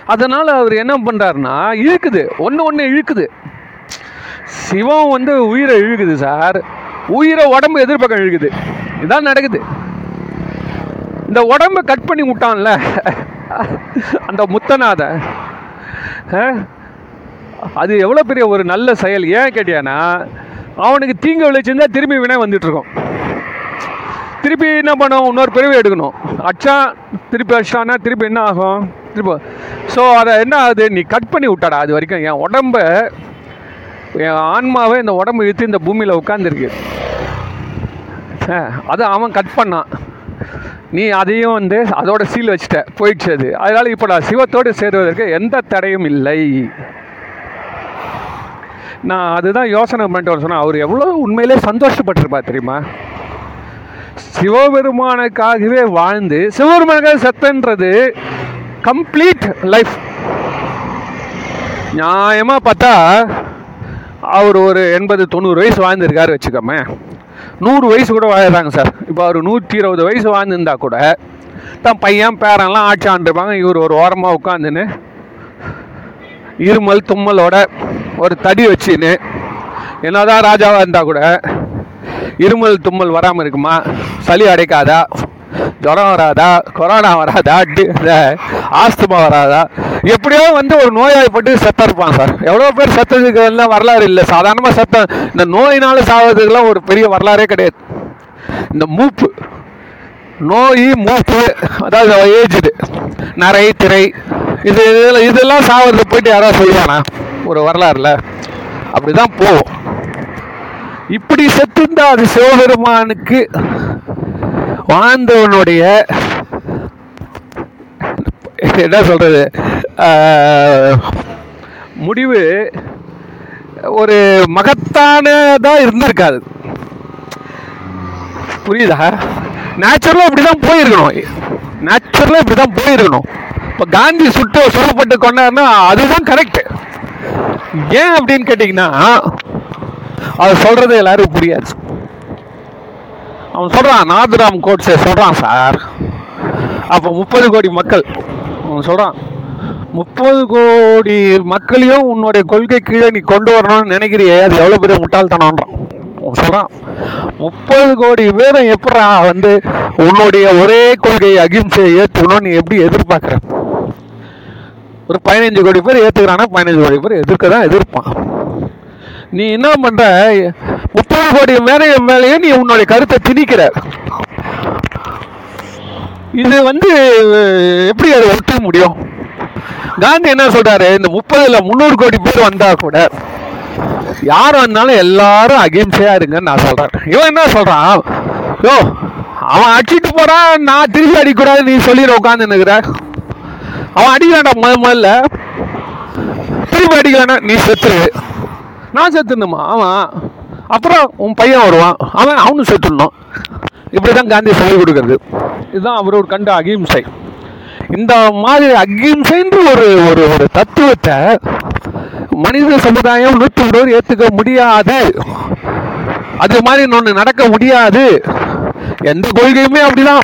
அதனால் அவர் என்ன பண்ணுறாருன்னா இழுக்குது. ஒன்று ஒன்று இழுக்குது. சிவம் வந்து உயிரை இழுக்குது சார். உயிரை உடம்பு எதிர்பக்கம் இழுக்குது. இதான் நடக்குது. இந்த உடம்பை கட் பண்ணி விட்டான்ல. அந்த முத்தநாத அது எவ்வளோ பெரிய ஒரு நல்ல செயல். ஏன் கேட்டியானா அவனுக்கு தீங்கு விளைச்சிருந்தா திரும்பி வினை வந்துட்டு இருக்கும் திருப்பி என்ன பண்ணுவோம் இன்னொரு பிரிவு எடுக்கணும். அச்சா திருப்பி அச்சானா திருப்பி என்ன ஆகும்? திருப்பி ஸோ அதை என்ன ஆகுது? நீ கட் பண்ணி விட்டாடா அது வரைக்கும். என் உடம்பை என் ஆன்மாவே இந்த உடம்பு இழுத்து இந்த பூமியில் உட்காந்துருக்கு அதை அவன் கட் பண்ணான். நீ அதையும் வந்து அதோட சீல் வச்சுட்ட. போயிடுச்சு அது. அதனால் இப்போ நான் சிவத்தோடு சேருவதற்கு எந்த தடையும் இல்லை. நான் அதுதான் யோசனை பண்ணிட்டு வர சொன்னேன். அவர் எவ்வளோ உண்மையிலே சந்தோஷப்பட்டிருப்பார் தெரியுமா? சிவபெருமானுக்காகவே வாழ்ந்து சிவபெருமானுக்காக செத்தன்றது கம்ப்ளீட் லைஃப் நியாயமாக பார்த்தா அவர் ஒரு எண்பது தொண்ணூறு வயசு வாழ்ந்திருக்காரு வச்சுக்கோமே. நூறு வயசு கூட வாழறாங்க சார். இப்போ அவர் நூற்றி இருபது வயசு வாழ்ந்துருந்தா கூட தான் பையன் பேரன்லாம் ஆட்சி ஆண்டுருப்பாங்க. இவர் ஒரு ஓரமாக உட்காந்துன்னு இருமல் தும்மலோட ஒரு தடி வச்சுன்னு என்னதான் ராஜாவாக இருந்தால் கூட இருமல் தும்மல் வராமல் இருக்குமா? சளி அடைக்காதா? ஜுரம் வராதா? கொரோனா வராதா? டி- ஆஸ்துமா வராதா? எப்படியோ வந்து ஒரு நோயாளிப்பட்டு செத்த இருப்பான் சார். எவ்வளோ பேர் செத்ததுக்கு எல்லாம் வரலாறு இல்லை. சாதாரணமாக செத்த இந்த நோயினால சாவதுக்கெல்லாம் ஒரு பெரிய வரலாறே கிடையாது. இந்த மூப்பு நோய் மூப்பு அதாவது ஏஜுடு நரை திரை இது இதெல்லாம் இதெல்லாம் சாவது போயிட்டு யாராவது சொல்லுவானா? ஒரு வரலாறுல. அப்படிதான் போகும். இப்படி செத்துந்தா அது சிவபெருமானுக்கு வாழ்ந்தவனுடைய என்ன சொல்கிறது முடிவு ஒரு மகத்தானதாக இருந்திருக்காது. புரியுதா? நேச்சுரலாக இப்படி தான் போயிருக்கணும். நேச்சுரலாக இப்படி தான் போயிருக்கணும். இப்போ காந்தி சுட்டு சுடப்பட்டு கொண்டாருன்னா அதுதான் கரெக்ட் ஏன் அப்படின்னு கேட்டிங்கன்னா அவர் சொல்கிறது எல்லாரும் புரியாது. அவன் சொல்கிறான் நாதுராம் கோட்ஸே சொல்கிறான் சார். அப்போ முப்பது கோடி மக்கள் அவன் சொல்கிறான் முப்பது கோடி மக்களையும் உன்னுடைய கொள்கை கீழே நீ கொண்டு வரணும்னு நினைக்கிறியே அது எவ்வளோ பெரிய முட்டாள்தனம்ன்றான். சொல்கிறான் முப்பது கோடி பேரும் எப்படா வந்து உன்னுடைய ஒரே கொள்கையை அகிம்சையை ஏற்றுக்கணும் நீ எப்படி எதிர்பார்க்குற? ஒரு பதினஞ்சு கோடி பேர் ஏற்றுக்கிறானா பதினஞ்சு கோடி பேர் எதிர்க்க தான் எதிர்ப்பான். நீ என்ன பண்ணுற முப்பது கோடி மேலே மேலேயே நீ உன்னுடைய கருத்தை திணிக்கிற. இது வந்து எப்படி அதை ஒத்துக்க முடியும்? காந்தி என்ன சொல்றாரு? இந்த முப்பதுல முந்நூறு கோடி பேர் வந்தா கூட யார் வந்தாலும் எல்லாரும் அகிம்சையா இருங்கன்னு நான் சொல்றேன். இவன் என்ன சொல்றான்? யோ அவன் அடிச்சிட்டு போறான் நான் திருப்பி அடிக்கூடாது நீ சொல்லிட உட்காந்து நிற்கிற அவன் அடிக்கிறான்டா முத முதல்ல. திருப்பி அடிக்கலன்னா நீ செத்துரு. நான் செத்துணுமா அவன் அப்புறம் உன் பையன் வருவான். அவன் அவனும் செத்துடணும். இப்படி தான் காந்தி சொல்லி கொடுக்கறது. இதுதான் அவரோட கண்ட அகிம்சை. இந்த மாதிரி அகிம்சைன்ற ஒரு ஒரு ஒரு தத்துவத்தை மனித சமுதாயம் நூற்றி இருபது ஏற்றுக்க முடியாது. அது மாதிரி ஒன்று நடக்க முடியாது. எந்த கொள்கையுமே அப்படிதான்.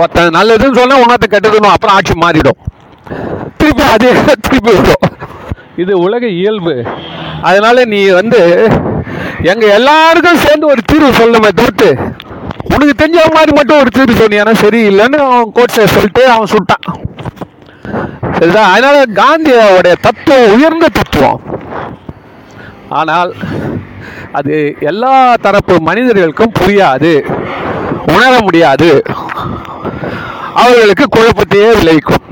ஒருத்தன் நல்லதுன்னு சொன்னால் உணர்த்த கெட்டதுன்னு அப்புறம் ஆட்சி மாறிடும். திருப்பி அதே திருப்பி வரும் இது உலக இயல்பு. அதனால நீ வந்து எங்க எல்லாருக்கும் சேர்ந்து ஒரு தீர்வு சொல்லணுமே தவிர்த்து உனக்கு தெரிஞ்ச மாதிரி மட்டும் ஒரு திருப்பி சொன்னியானா சரியில்லைன்னு அவன் கோட்ஸை சொல்லிட்டு அவன் சுட்டான். சரிதான் அதனால காந்தியோடைய தத்துவம் உயர்ந்த தத்துவம். ஆனால் அது எல்லா தரப்பு மனிதர்களுக்கும் புரியாது உணர முடியாது. அவர்களுக்கு குழப்பத்தையே விளைவிக்கும்.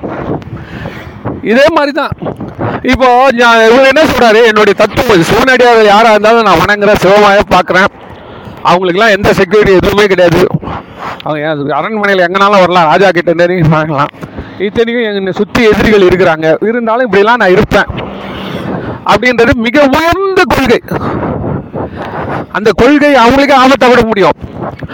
இதே மாதிரி தான் இப்போ நான் இவர் என்ன சொல்றாரு? என்னுடைய தத்துவம் சிவனடியார்கள் யாராக இருந்தாலும் நான் வணங்குறேன் சிவமாக பார்க்குறேன். அவங்களுக்குலாம் எந்த செக்யூரிட்டி எதுவுமே கிடையாது. அவங்க ஏன் அரண்மனையில் எங்கனாலும் வரலாம் ராஜா கிட்ட நெருங்கி வாங்கலாம். இத்தனைக்கும் என்னை சுற்றி எதிரிகள் இருக்கிறாங்க. இருந்தாலும் இப்படிலாம் நான் இருப்பேன். அப்படின்றது மிக உயர்ந்த கொள்கை. அந்த கொள்கை அவங்களுக்கே ஆபத்தை விட முடியும்.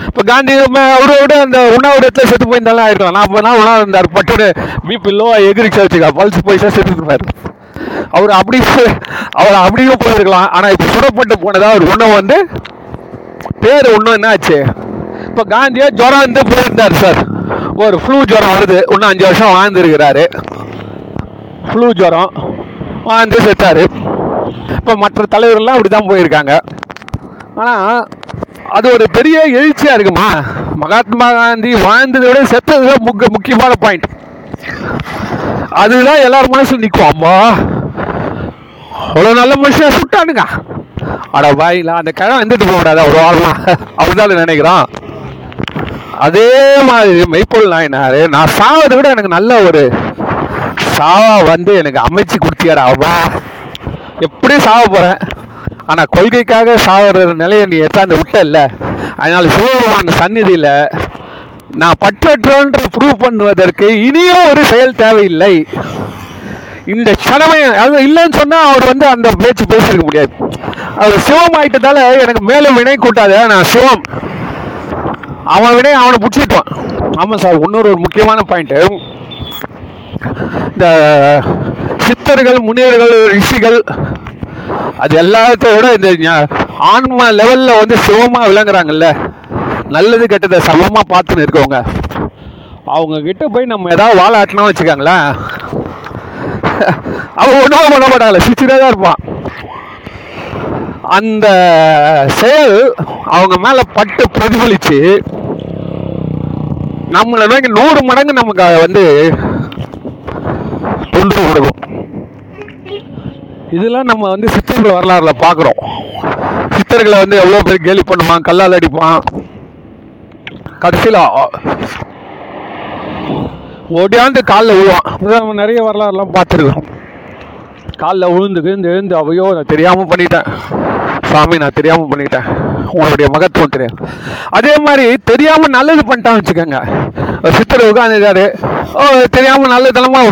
இப்போ காந்தி ம- அவரோட அந்த உண்ணாவிடத்தில் செத்து போயிருந்தாலும் ஆயிருக்கலாம் நாற்பது நாள் உணவு இருந்தார். பட்டு பிபி லோ எகிரிச்சு வச்சுக்கா பல்ஸ் செத்து செத்துருப்பார் அவர் அப்படி அவர் அப்படியும் போயிருக்கலாம். ஆனால் இப்போ சுடப்பட்டு போனதாக ஒரு உணவு வந்து பேர் ஒன்றும் என்ன ஆச்சு இப்போ காந்தியா ஜுரம் வந்து போயிருந்தார் சார். ஒரு ஃப்ளூ ஜுரம் வருது. இன்னும் அஞ்சு வருஷம் வாழ்ந்துருக்கிறாரு. ஃப்ளூ ஜுரம் வாழ்ந்து செத்தாரு. இப்போ மற்ற தலைவர்கள்லாம் அப்படி தான் போயிருக்காங்க. ஆனால் அது ஒரு பெரிய எழுச்சியாக இருக்குமா? மகாத்மா காந்தி வாழ்ந்ததை விட செத்தது தான் முக்க முக்கியமான பாயிண்ட் அதுதான் எல்லார் மனசில் நிற்கும் அம்மா! அவ்வளோ நல்ல மனுஷன் சுட்டானுங்க. அட வாயில அந்த கிழமை வந்துட்டு போக முடியாது ஒரு வாரமா அப்படிதான் நினைக்கிறான். அதே மாதிரி மெய்ப்பொருள் நாயினாரு நான் சாவதை விட எனக்கு நல்ல ஒரு சாவா வந்து எனக்கு அமைச்சு கொடுத்தியாரா அவா எப்படியும் சாவ போறேன். ஆனால் கொள்கைக்காக சாவற நிலையை நீ எத்தாந்து விட்டல்ல அதனால சிவபெருமான் சந்நிதியில் நான் பற்றற்றோன்று ப்ரூவ் பண்ணுவதற்கு இனியும் ஒரு செயல் தேவையில்லை. இந்த க்ஷணமே அது இல்லைன்னு சொன்னால் அவர் வந்து அந்த பேச்சு பேசியிருக்க முடியாது. அவர் சிவம் ஆயிட்டதால எனக்கு மேலும் வினை கூட்டாத. நான் சிவம். அவன் வினை அவனை பிடிச்சிட்டுவான் ஆமாம் சார் இன்னொரு ஒரு முக்கியமான பாயிண்ட்டு இந்த சித்தர்கள் முனிவர்கள் ரிஷிகள் அது எல்லாத்த விட இந்த ஆன்மா லெவலில் வந்து சிவமாக விளங்குறாங்கல்ல. நல்லது கெட்டதை சமமாக பார்த்துன்னு இருக்கவங்க. அவங்க கிட்ட போய் நம்ம ஏதாவது வாழ ஆட்டினா வச்சுக்காங்களேன். அவன் ஒன்றும் பண்ண மாட்டாங்களே சிரிச்சுட்டே தான் இருப்பான் அந்த செயல் அவங்க மேலே பட்டு பிரதிபலிச்சு நம்மளை நோக்கி நூறு மடங்கு நமக்கு அதை வந்து தொண்டு கொடுக்கும். இதெல்லாம் நம்ம வந்து சித்தர்கள் வரலாறுல பார்க்குறோம். சித்தர்களை வந்து எவ்வளோ பேர் கேலி பண்ணுவான் கல்லால் அடிப்பான். கடைசியில் ஓடியாந்து காலில் விழுவான் இதான் நம்ம நிறைய வரலாறுலாம் பார்த்துருக்கோம். காலில் விழுந்து விழுந்து எழுந்து அவையோ நான் தெரியாமல் பண்ணிட்டேன். சாமி நான் தெரியாமல் பண்ணிட்டேன். உங்களுடைய மகத்துவம் தெரியும் அதே மாதிரி தெரியாமல் நல்லது பண்ணிட்டான்னு வச்சுக்கோங்க. சித்தர் உட்காந்துருக்காரு ஓ தெரியாமல் நல்லதனமா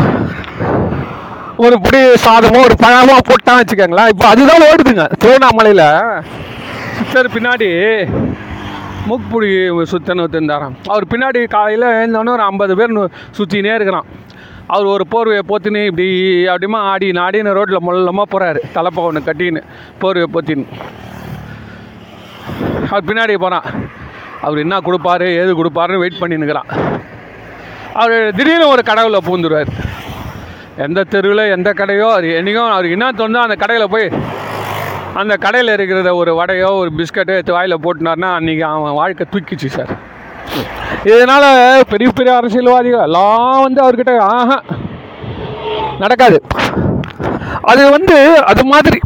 ஒரு புடி சாதமோ ஒரு பழமோ போட்டான்னு வச்சுக்கோங்களேன். இப்போ அதுதான் ஓடுதுங்க. திருவண்ணாமலையில் சித்தர் பின்னாடி மூக்குப்பிடி சுத்தன்னு இருந்தாராம். அவர் பின்னாடி காலையில் எழுந்தோடனே ஒரு ஐம்பது பேர் சுற்றினே இருக்கிறான். அவர் ஒரு போர்வையை போத்தின்னு இப்படி அப்படிமா ஆடி நாடின்னு ரோட்டில் மொல்லமாக போகிறாரு தலைப்பா ஒன்று கட்டின்னு போர்வையை போத்தின்னு. அவர் பின்னாடி போகிறான் அவர் என்ன கொடுப்பாரு ஏது கொடுப்பாருன்னு வெயிட் பண்ணின்னுக்கிறான் அவர் திடீர்னு ஒரு கடவுளில் பூந்துடுவார் எந்த தெருவில் எந்த கடையோ அது என்னைக்கும் அவருக்கு என்ன தோணுதோ அந்த கடையில் போய் அந்த கடையில் இருக்கிறத ஒரு வடையோ ஒரு பிஸ்கட்டோ எடுத்து வாயில் போட்டுனார்னா அன்றைக்கி அவன் வாழ்க்கை தூக்கிச்சு சார். இதனால் பெரிய பெரிய அரசியல்வாதிகள் எல்லாம் வந்து அவர்கிட்ட ஆஹா நடக்காது. அது வந்து அது மாதிரி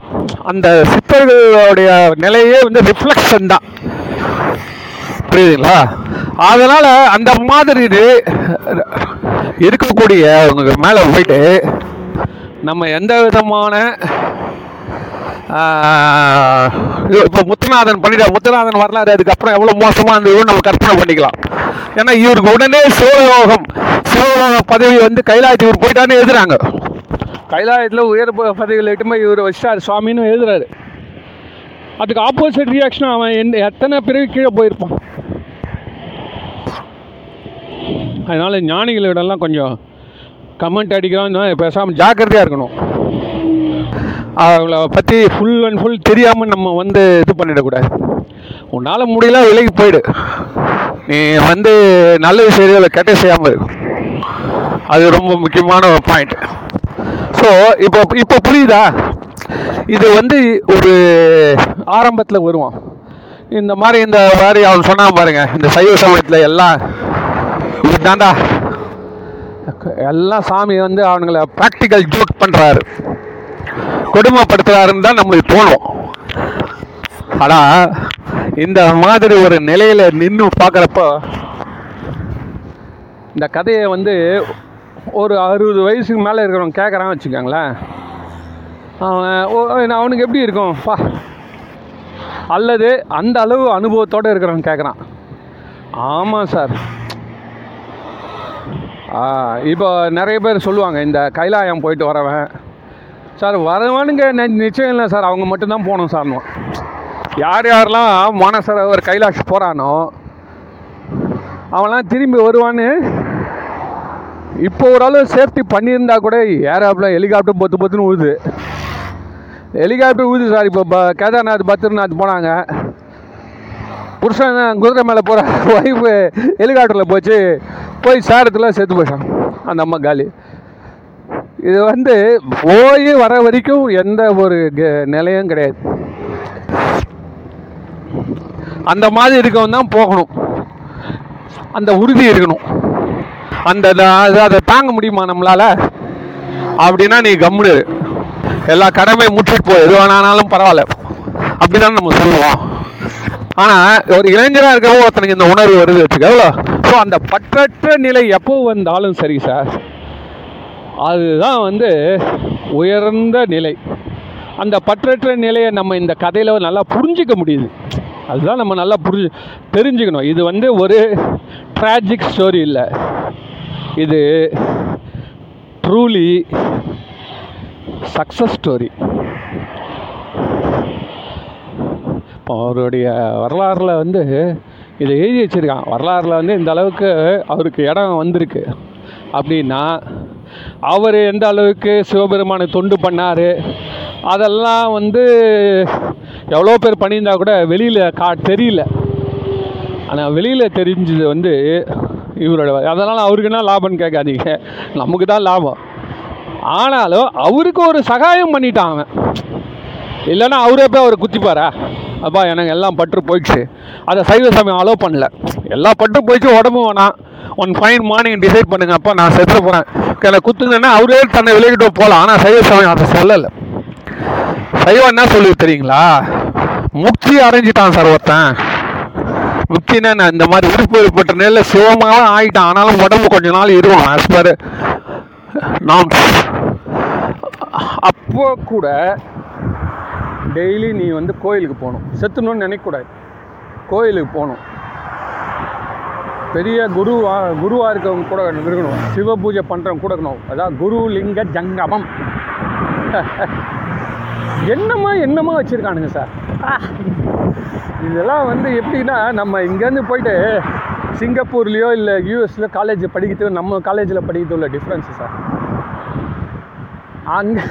அந்த சித்தர்களுடைய நிலையே வந்து ரிஃப்ளெக்ஷன் தான். புரியுதுங்களா? அதனால் அந்த மாதிரி இது இருக்கக்கூடிய அவங்க மேலே போயிட்டு நம்ம எந்த விதமான இப்போ முத்துநாதன் பண்ணிட்ட முத்துநாதன் வரலாறு அதுக்கப்புறம் எவ்வளோ மோசமாக இருந்ததுன்னு நம்ம கற்பனை பண்ணிக்கலாம். ஏன்னா இவருக்கு உடனே சிவலோகம் சிவலோக பதவி வந்து கைலாயத்துக்கு இவர் போயிட்டான்னு எழுதுறாங்க. கைலாயத்தில் உயர் பதவியில் எட்டுமே இவர் வச்சிட்டார் சுவாமின்னு எழுதுறாரு. அதுக்கு ஆப்போசிட் ரியாக்ஷன் அவன் எந்த எத்தனை பிறகு கீழே போயிருப்பான். அதனால் ஞானிகளிடம்லாம் கொஞ்சம் கமெண்ட் அடிக்கிறோம் பேசாமல் ஜாக்கிரதையாக இருக்கணும். அவங்கள பற்றி ஃபுல் அண்ட் ஃபுல் தெரியாமல் நம்ம வந்து இது பண்ணிடக்கூடாது. உன்னால் முடியல விலைக்கு போயிடு. நீ வந்து நல்லது விஷயம் கெட்ட செய்யாமல் இருக்கும் அது ரொம்ப முக்கியமான ஒரு பாயிண்ட் ஸோ இப்போ இப்போ புரியுதா? இது வந்து ஒரு ஆரம்பத்தில் வருவான். இந்த மாதிரி இந்த மாதிரி அவன் சொன்னான் பாருங்க இந்த சைவ சமயத்தில் எல்லாம் இதுதான்டா எல்லாம் சாமி வந்து அவனுங்களை ப்ராக்டிக்கல் ஜோக் பண்ணுறாரு கொடுமைப்படுத்துறாருன்னு தான் நம்மளுக்கு தோணும் ஆனால் இந்த மாதிரி ஒரு நிலையில் நின்று பார்க்குறப்போ இந்த கதையை வந்து ஒரு அறுபது வயசுக்கு மேலே இருக்கிறவன் கேட்குறான்னு வச்சுக்கோங்களேன். அவன் ஓ- அவனுக்கு எப்படி இருக்கும்? பா. அல்லது அந்த அளவு அனுபவத்தோடு இருக்கிறவன் கேட்குறான் ஆமாம் சார். இப்போ நிறைய பேர் சொல்லுவாங்க இந்த கைலாயம் போயிட்டு வரவன் சார் வரவானுங்க நிச்சயம் இல்லை சார். அவங்க மட்டும்தான் போகணும் சார்னுவான் யார் யாரெல்லாம் மானசரவர் கைலாஷ் போகிறானோ அவன்லாம் திரும்பி வருவான்னு இப்போ ஓரளவு சேஃப்டி பண்ணியிருந்தா கூட ஏராப்பில் ஹெலிகாப்டர் பொத்து பொத்துன்னு ஊதுது ஹெலிகாப்டர் ஊது சார் இப்போ ப கேதார்நாத் பத்ரிநாத் போனாங்க. புருஷன் குதிரை மேலே போகிற ஒய்ஃபு ஹெலிகாப்டரில் போச்சு. போய் சேரத்தில் செத்து போயிட்டான். அந்த அம்மா காலி. இது வந்து போய் வர வரைக்கும் எந்த ஒரு கெ- நிலையும் கிடையாது. அந்த மாதிரி இருக்கவன் தான் போகணும். அந்த உறுதி இருக்கணும். அந்த அதை தாங்க முடியுமா நம்மளால? அப்படின்னா நீ கம்முனு எல்லா கடமையும் முற்றிட்டு போ. எது வேணாலும் பரவாயில்ல. அப்படிதான் நம்ம சொல்லுவோம். ஆனால் ஒரு இளைஞராக இருக்கவோ ஒருத்தனுக்கு இந்த உணர்வு வருது வச்சுக்கோ ஸோ அந்த பற்றற்ற நிலை எப்போ வந்தாலும் சரி சார். அதுதான் வந்து உயர்ந்த நிலை. அந்த பற்றற்ற நிலையை நம்ம இந்த கதையில் நல்லா புரிஞ்சிக்க முடியுது. அதுதான் நம்ம நல்லா புரிஞ்சு தெரிஞ்சுக்கணும். இது வந்து ஒரு ட்ராஜிக் ஸ்டோரி இல்லை. இது ட்ரூலி சக்ஸஸ் ஸ்டோரி அவருடைய வரலாறில் வந்து இதை எழுதி வச்சிருக்கான். வரலாறில் வந்து இந்த அளவுக்கு அவருக்கு இடம் வந்திருக்கு. அப்படின்னா அவர் எந்த அளவுக்கு சிவபெருமானை தொண்டு பண்ணார்? அதெல்லாம் வந்து எவ்வளோ பேர் பண்ணியிருந்தா கூட வெளியில் கா தெரியல. ஆனால் வெளியில் தெரிஞ்சது வந்து இவரோட அதனால் அவருக்கு என்ன லாபம்னு கேட்காதீங்க. நமக்கு தான் லாபம். ஆனாலும் அவருக்கு ஒரு சகாயம் பண்ணிட்டான் அவன். இல்லைன்னா அவரே போய் அவர் குத்திப்பாரா? அப்பா எனக்கு எல்லாம் பற்று போயிடுச்சு. அதை சைவ சமயம் அலோவ் பண்ணல. எல்லா பற்றும் போயிடுச்சு உடம்பு வேணாம். ஒன் ஃபைன் மார்னிங் டிசைட் பண்ணுங்க அப்பா நான் செத்து போகிறேன் எனக்கு குத்துங்கன்னா அவரே தன்னை விலகிட்டு போகலாம் ஆனால் சைவ சமயம் அதை சொல்லலை. சைவம் என்ன சொல்லி தெரியுங்களா? முக்தி அடைஞ்சிட்டான் சார் ஒருத்தன். முக்தினா நான் இந்த மாதிரி உறுப்பு ஏற்பட்ட நிலையில் சிவமாக ஆகிட்டான் ஆனாலும் உடம்பு கொஞ்ச நாள் இருக்கும். ஆஸ் பர் நாம் அப்போ கூட டெய்லி நீ வந்து கோயிலுக்கு போகணும். செத்துணும்னு நினைக்கக்கூடாது. கோயிலுக்கு போகணும். பெரிய குருவா குருவாக இருக்கவங்க கூட இருக்கணும். சிவ பூஜை பண்ணுறவங்க கூட இருக்கணும். அதான் குரு லிங்க ஜங்கமம். என்னமா என்னமா வச்சுருக்கானுங்க சார்? இதெல்லாம் வந்து எப்படின்னா நம்ம இங்கேருந்து போயிட்டு சிங்கப்பூர்லேயோ இல்லை யூஎஸ்லையோ காலேஜ் படிக்கிறது நம்ம காலேஜில் படிக்கிறது உள்ள டிஃப்ரென்ஸு சார். அங்கே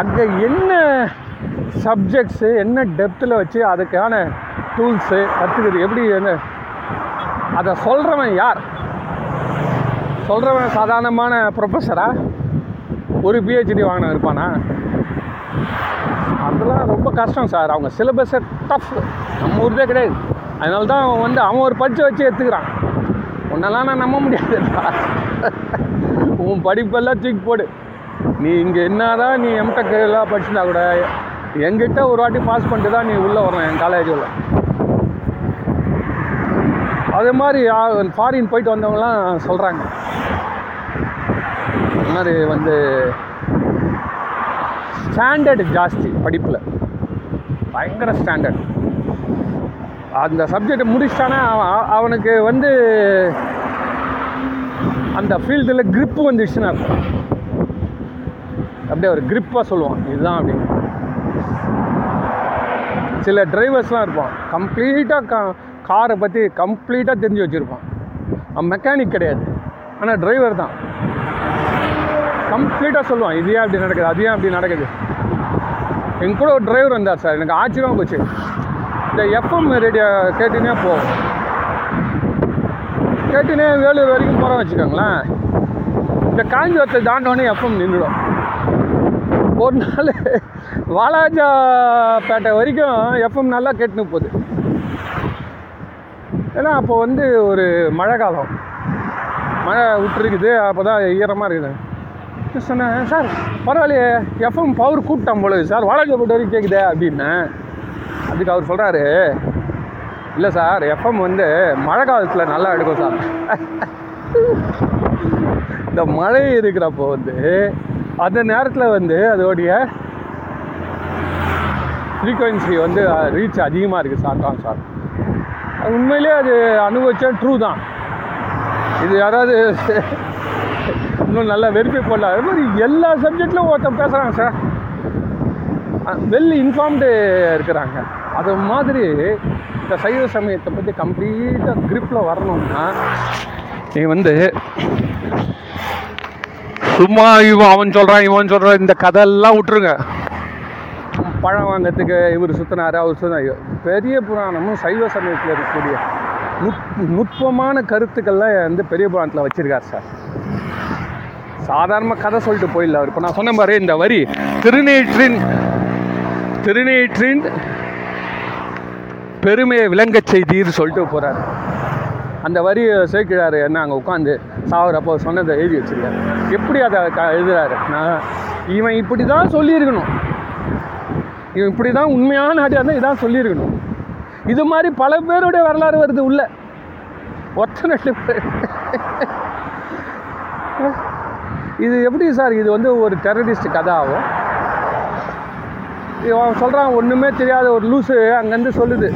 அங்கே என்ன சப்ஜெக்ட்ஸு என்ன டெப்த்தில் வச்சு அதுக்கான டூல்ஸு கற்றுக்கிறது எப்படி என்ன அதை சொல்கிறவன் யார்? சொல்கிறவன் சாதாரணமான ப்ரொஃபஸரா ஒரு பிஹெச்டி வாங்கின இருப்பானா? அதெல்லாம் ரொம்ப கஷ்டம் சார். அவங்க சிலபஸை டஃப் நம்ம ஊர்தே கிடையாது. அதனால தான் அவன் வந்து அவன் ஒரு பட்ஜை வச்சு எடுத்துக்கிறான். உன்னெல்லாம் நான் நம்ப முடியாது. உன் படிப்பெல்லாம் தூக்கி போடு. நீ இங்கே என்னதான் நீ எம்டெக் எல்லாம் படிச்சிருந்தா கூட எங்கிட்ட ஒரு வாட்டி பாஸ் பண்ணிட்டு தான் நீ உள்ளே வரணும் என் காலேஜில் அதே மாதிரி ஃபாரின் போயிட்டு வந்தவங்கலாம் சொல்கிறாங்க இந்த மாதிரி வந்து ஸ்டாண்டர்டு ஜாஸ்தி படிப்பில். பயங்கர ஸ்டாண்டர்ட் அந்த சப்ஜெக்டை முடிச்சிட்டானா அவன் அவனுக்கு வந்து அந்த ஃபீல்டில் grip வந்துடுச்சுன்னா அப்படியே ஒரு க்ரிப்பாக சொல்லுவான். இதுதான் அப்படின்னு. சில டிரைவர்ஸ்லாம் இருப்பான். கம்ப்ளீட்டாக க காரை பற்றி கம்ப்ளீட்டாக தெரிஞ்சு வச்சுருப்பான். அவன் மெக்கானிக் கிடையாது. ஆனால் டிரைவர் தான். கம்ப்ளீட்டாக சொல்லுவான் இது ஏன் அப்படி நடக்குது? அது ஏன் அப்படி நடக்குது? என் கூட ஒரு டிரைவர் வந்தார் சார் எனக்கு ஆச்சரியமாக போச்சு. இந்த எஃப்எம் ரேடியோ கேட்டுனே போவோம் கேட்டுனே வேலூர் வரைக்கும் போகிறோம் வச்சுக்கோங்களேன். இந்த காஞ்சிபுரத்தை தாண்டோடனே எஃப்எம் நின்றுடும். ஒரு நாள் வாலாஜாப்பேட்டை வரைக்கும் எஃப்எம் நல்லா கேட்டுன்னு போகுது. ஏன்னா அப்போ வந்து ஒரு மழை காலம். மழை விட்டுருக்குது அப்போ தான் ஈரமாக இருக்குது சொன்னேன் சார் பரவாயில்லையே எஃப்எம் பவர் கூப்பிட்டான் போல சார். வாடகை போட்டு வரைக்கும் கேட்குதே அப்படின்னேன் அதுக்கு அவர் சொல்கிறாரு இல்லை சார் எஃப்எம் வந்து மழை காலத்தில் நல்லா எடுக்கும் சார். இந்த மழை இருக்கிறப்போ வந்து அந்த நேரத்தில் வந்து அதோடைய ஃப்ரீக்குவென்சி வந்து ரீச் அதிகமாக இருக்குது சார் தான் சார். உண்மையிலே உண்மையிலேயே அது அனுபவிச்சா ட்ரூ தான். இது யாராவது இன்னும் நல்லா வெரிஃபை பண்ணல. அது மாதிரி எல்லா சப்ஜெக்ட்லையும் ஒருத்தன் பேசுகிறாங்க சார் வெல் இன்ஃபார்ம்டு இருக்கிறாங்க. அது மாதிரி இந்த சைவ சமயத்தை பற்றி கம்ப்ளீட்டாக க்ரிப்பில் வரணும்னா நீ வந்து சும்மா இவன் அவன் சொல்கிறான் இவன் சொல்கிறான் இந்த கதையெல்லாம் விட்டுருங்க. பழம் வாங்கிறதுக்கு இவர் சுற்றினாரு அவர் சுத்தினாரு பெரிய புராணமும் சைவ சமயத்தில் இருக்கக்கூடிய நுட் நுட்பமான கருத்துக்கள்லாம் வந்து பெரிய புராணத்தில் வச்சுருக்கார் சார். சாதாரண கதை சொல்லிட்டு போயிடல அவர். இப்போ நான் சொன்ன மாதிரி இந்த வரி திருநேற்றின் திருநேற்றின் பெருமையை விளங்க செய்தீர் சொல்லிட்டு போகிறார் அந்த வரியை சேர்க்கிறாரு என்ன அங்கே உட்காந்து சாவரப்போ சொன்னதை எழுதி வச்சிருக்காரு. எப்படி அதை க எழுதுறாரு? நான் இவன் இப்படி தான் சொல்லியிருக்கணும். இப்படி தான் உண்மையான நாட்டியாக இருந்தால் இதான் சொல்லியிருக்கணும். இது மாதிரி பல பேருடைய வரலாறு வருது உள்ள. ஒத்தனை இது எப்படி சார் இது வந்து ஒரு டெரரிஸ்ட் கதை ஆகும் இவன் சொல்கிறான் ஒன்றுமே தெரியாத ஒரு லூஸு அங்கேருந்து சொல்லுது.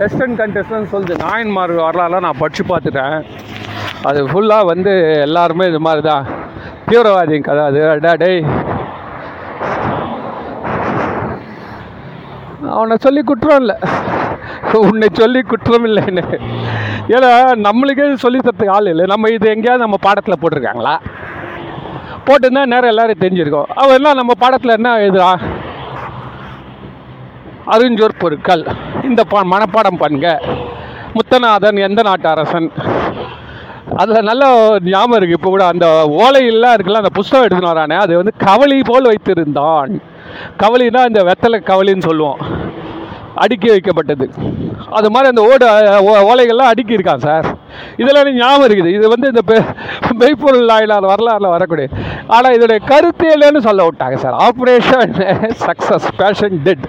வெஸ்டர்ன் கண்ட்ரிஸ்லாம் சொல்லுது. நாயன்மார் வரலாறுலாம் நான் படித்து பார்த்துட்டேன். அது ஃபுல்லாக வந்து எல்லாருமே இது மாதிரி தான் தீவிரவாதியின் கதை அது. அடா டேய் அவனை சொல்லி குற்றம் இல்லை. உன்னை சொல்லி குற்றம் இல்லைன்னு. ஏன்னா நம்மளுக்கே சொல்லி தரத்துக்கு ஆள் இல்லை. நம்ம இது எங்கேயாவது நம்ம பாடத்தில் போட்டிருக்காங்களா? போட்டிருந்தா நேரம் எல்லாரும் தெரிஞ்சிருக்கோம். அவன் எல்லாம் நம்ம பாடத்தில் என்ன எழுதுறா? அறிஞ்சோர் பொருட்கள். இந்த பா மனப்பாடம் பண்ணுங்க. முத்தநாதன் எந்த நாட்டு அரசன்? அதில் நல்ல ஞாபகம் இருக்குது இப்போ கூட அந்த ஓலையெல்லாம் இருக்குல்ல அந்த புஸ்தகம் எடுத்துனாரானே அது வந்து கவலை போல் வைத்திருந்தான். கவலினா இந்த வெத்தலை கவலின்னு சொல்லுவோம். அடுக்கி வைக்கப்பட்டது. அது மாதிரி அந்த ஓடு ஓ- ஓலைகள்லாம் அடுக்கி இருக்கான் சார். இதெல்லாம் ஞாபகம் இருக்குது. இது வந்து இந்த பெ- மெய்ப்பொருள் ஆயிலார் வரலாறுல வரக்கூடிய ஆனால் இதோடைய கருத்து இல்லைன்னு சொல்ல விட்டாங்க sir. Operation success patient dead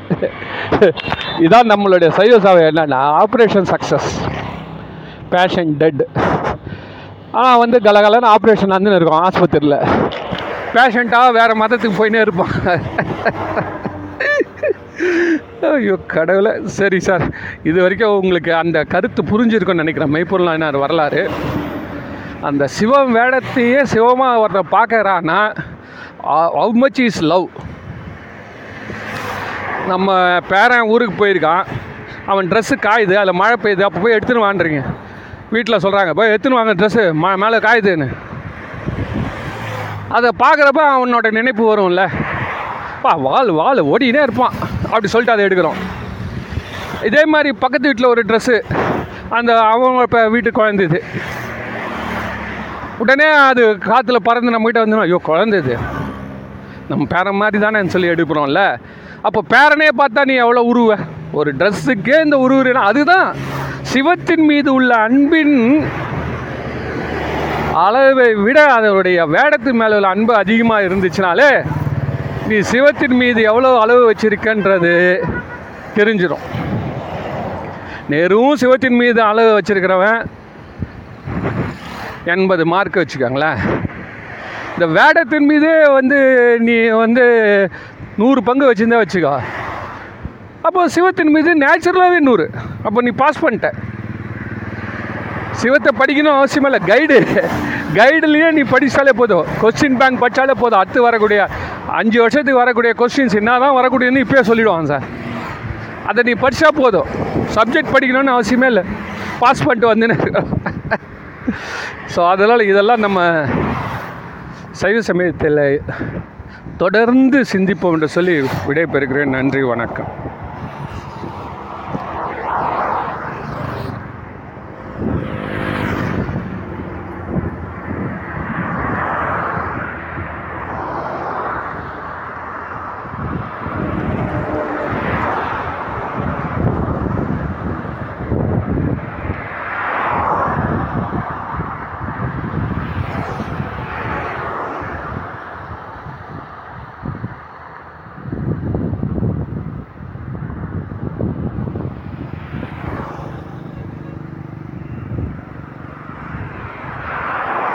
இதான் நம்மளுடைய சைவ சபை என்னன்னா ஆப்ரேஷன் சக்ஸஸ் பேஷன் டெட் ஆனால் வந்து கலகலன்னு ஆப்ரேஷன் வந்து இருக்கும் ஆஸ்பத்திரியில். பேஷண்ட்டாக வேறு மதத்துக்கு போயினே இருப்பான். ஐயோ கடவுளை. சரி சார் இது வரைக்கும் உங்களுக்கு அந்த கருத்து புரிஞ்சிருக்கும்னு நினைக்கிறேன். மெய்ப்பொருளானார் வரலாறு. அந்த சிவம் வேடத்தையே சிவமாக ஒருத்த பார்க்குறான்னா ஹவு மச் இஸ் லவ் நம்ம பேரன் ஊருக்கு போயிருக்கான். அவன் ட்ரெஸ்ஸு காயுது அதில் மழை பெய்யுது அப்போ போய் எடுத்துன்னு வாண்டுறீங்க வீட்டில் சொல்கிறாங்க போய் எடுத்துன்னு வாங்க ட்ரெஸ்ஸு ம மேலே காயுதுன்னு. அதை பார்க்குறப்ப அவனோட நினைப்பு வரும்ல. பா வால் வால் ஓடினே இருப்பான். அப்படி சொல்லிட்டு அதை எடுக்கிறோம். இதே மாதிரி பக்கத்து வீட்டில் ஒரு ட்ரெஸ்ஸு அந்த அவங்க இப்போ வீட்டுக்கு குழந்தது. உடனே அது காற்றுல பறந்து நம்மகிட்ட வந்துடும் ஐயோ குழந்தது. நம்ம பேரன் மாதிரி தானேன்னு சொல்லி எடுக்கிறோம்ல. அப்போ பேரனே பார்த்தா நீ எவ்வளோ உருவ. ஒரு ட்ரெஸ்ஸுக்கே இந்த உருவுறா அதுதான் சிவத்தின் மீது உள்ள அன்பின் அளவை விட அதனுடைய வேடத்தின் மேலே உள்ள அன்பு அதிகமாக இருந்துச்சுனாலே நீ சிவத்தின் மீது எவ்வளோ அளவு வச்சுருக்கன்றது தெரிஞ்சிடும் நேரும் சிவத்தின் மீது அளவு வச்சுருக்கிறவன் எண்பது மார்க் வச்சுக்கோங்களேன். இந்த வேடத்தின் மீது வந்து நீ வந்து நூறு பங்கு வச்சுருந்தா வச்சுக்கோ. அப்போ சிவத்தின் மீது நேச்சுரலாகவே நூறு. அப்போ நீ பாஸ் பண்ணிட்ட. சிவத்தை படிக்கணும் அவசியம் இல்லை. கைடு கைடுலேயே நீ படித்தாலே போதும். கொஸ்டின் பேங்க் படித்தாலே போதும். அடுத்து வரக்கூடிய அஞ்சு வருஷத்துக்கு வரக்கூடிய கொஸ்டின்ஸ் என்ன தான் வரக்கூடியன்னு இப்போயே சொல்லிவிடுவாங்க சார். அதை நீ படித்தா போதும். சப்ஜெக்ட் படிக்கணும்னு அவசியமே இல்லை. பாஸ் பண்ணிட்டு வந்துன்னு ஸோ அதனால் இதெல்லாம் நம்ம சைவ சமயத்தில் தொடர்ந்து சிந்திப்போம் என்று சொல்லி விடைபெறுகிறேன். நன்றி வணக்கம்.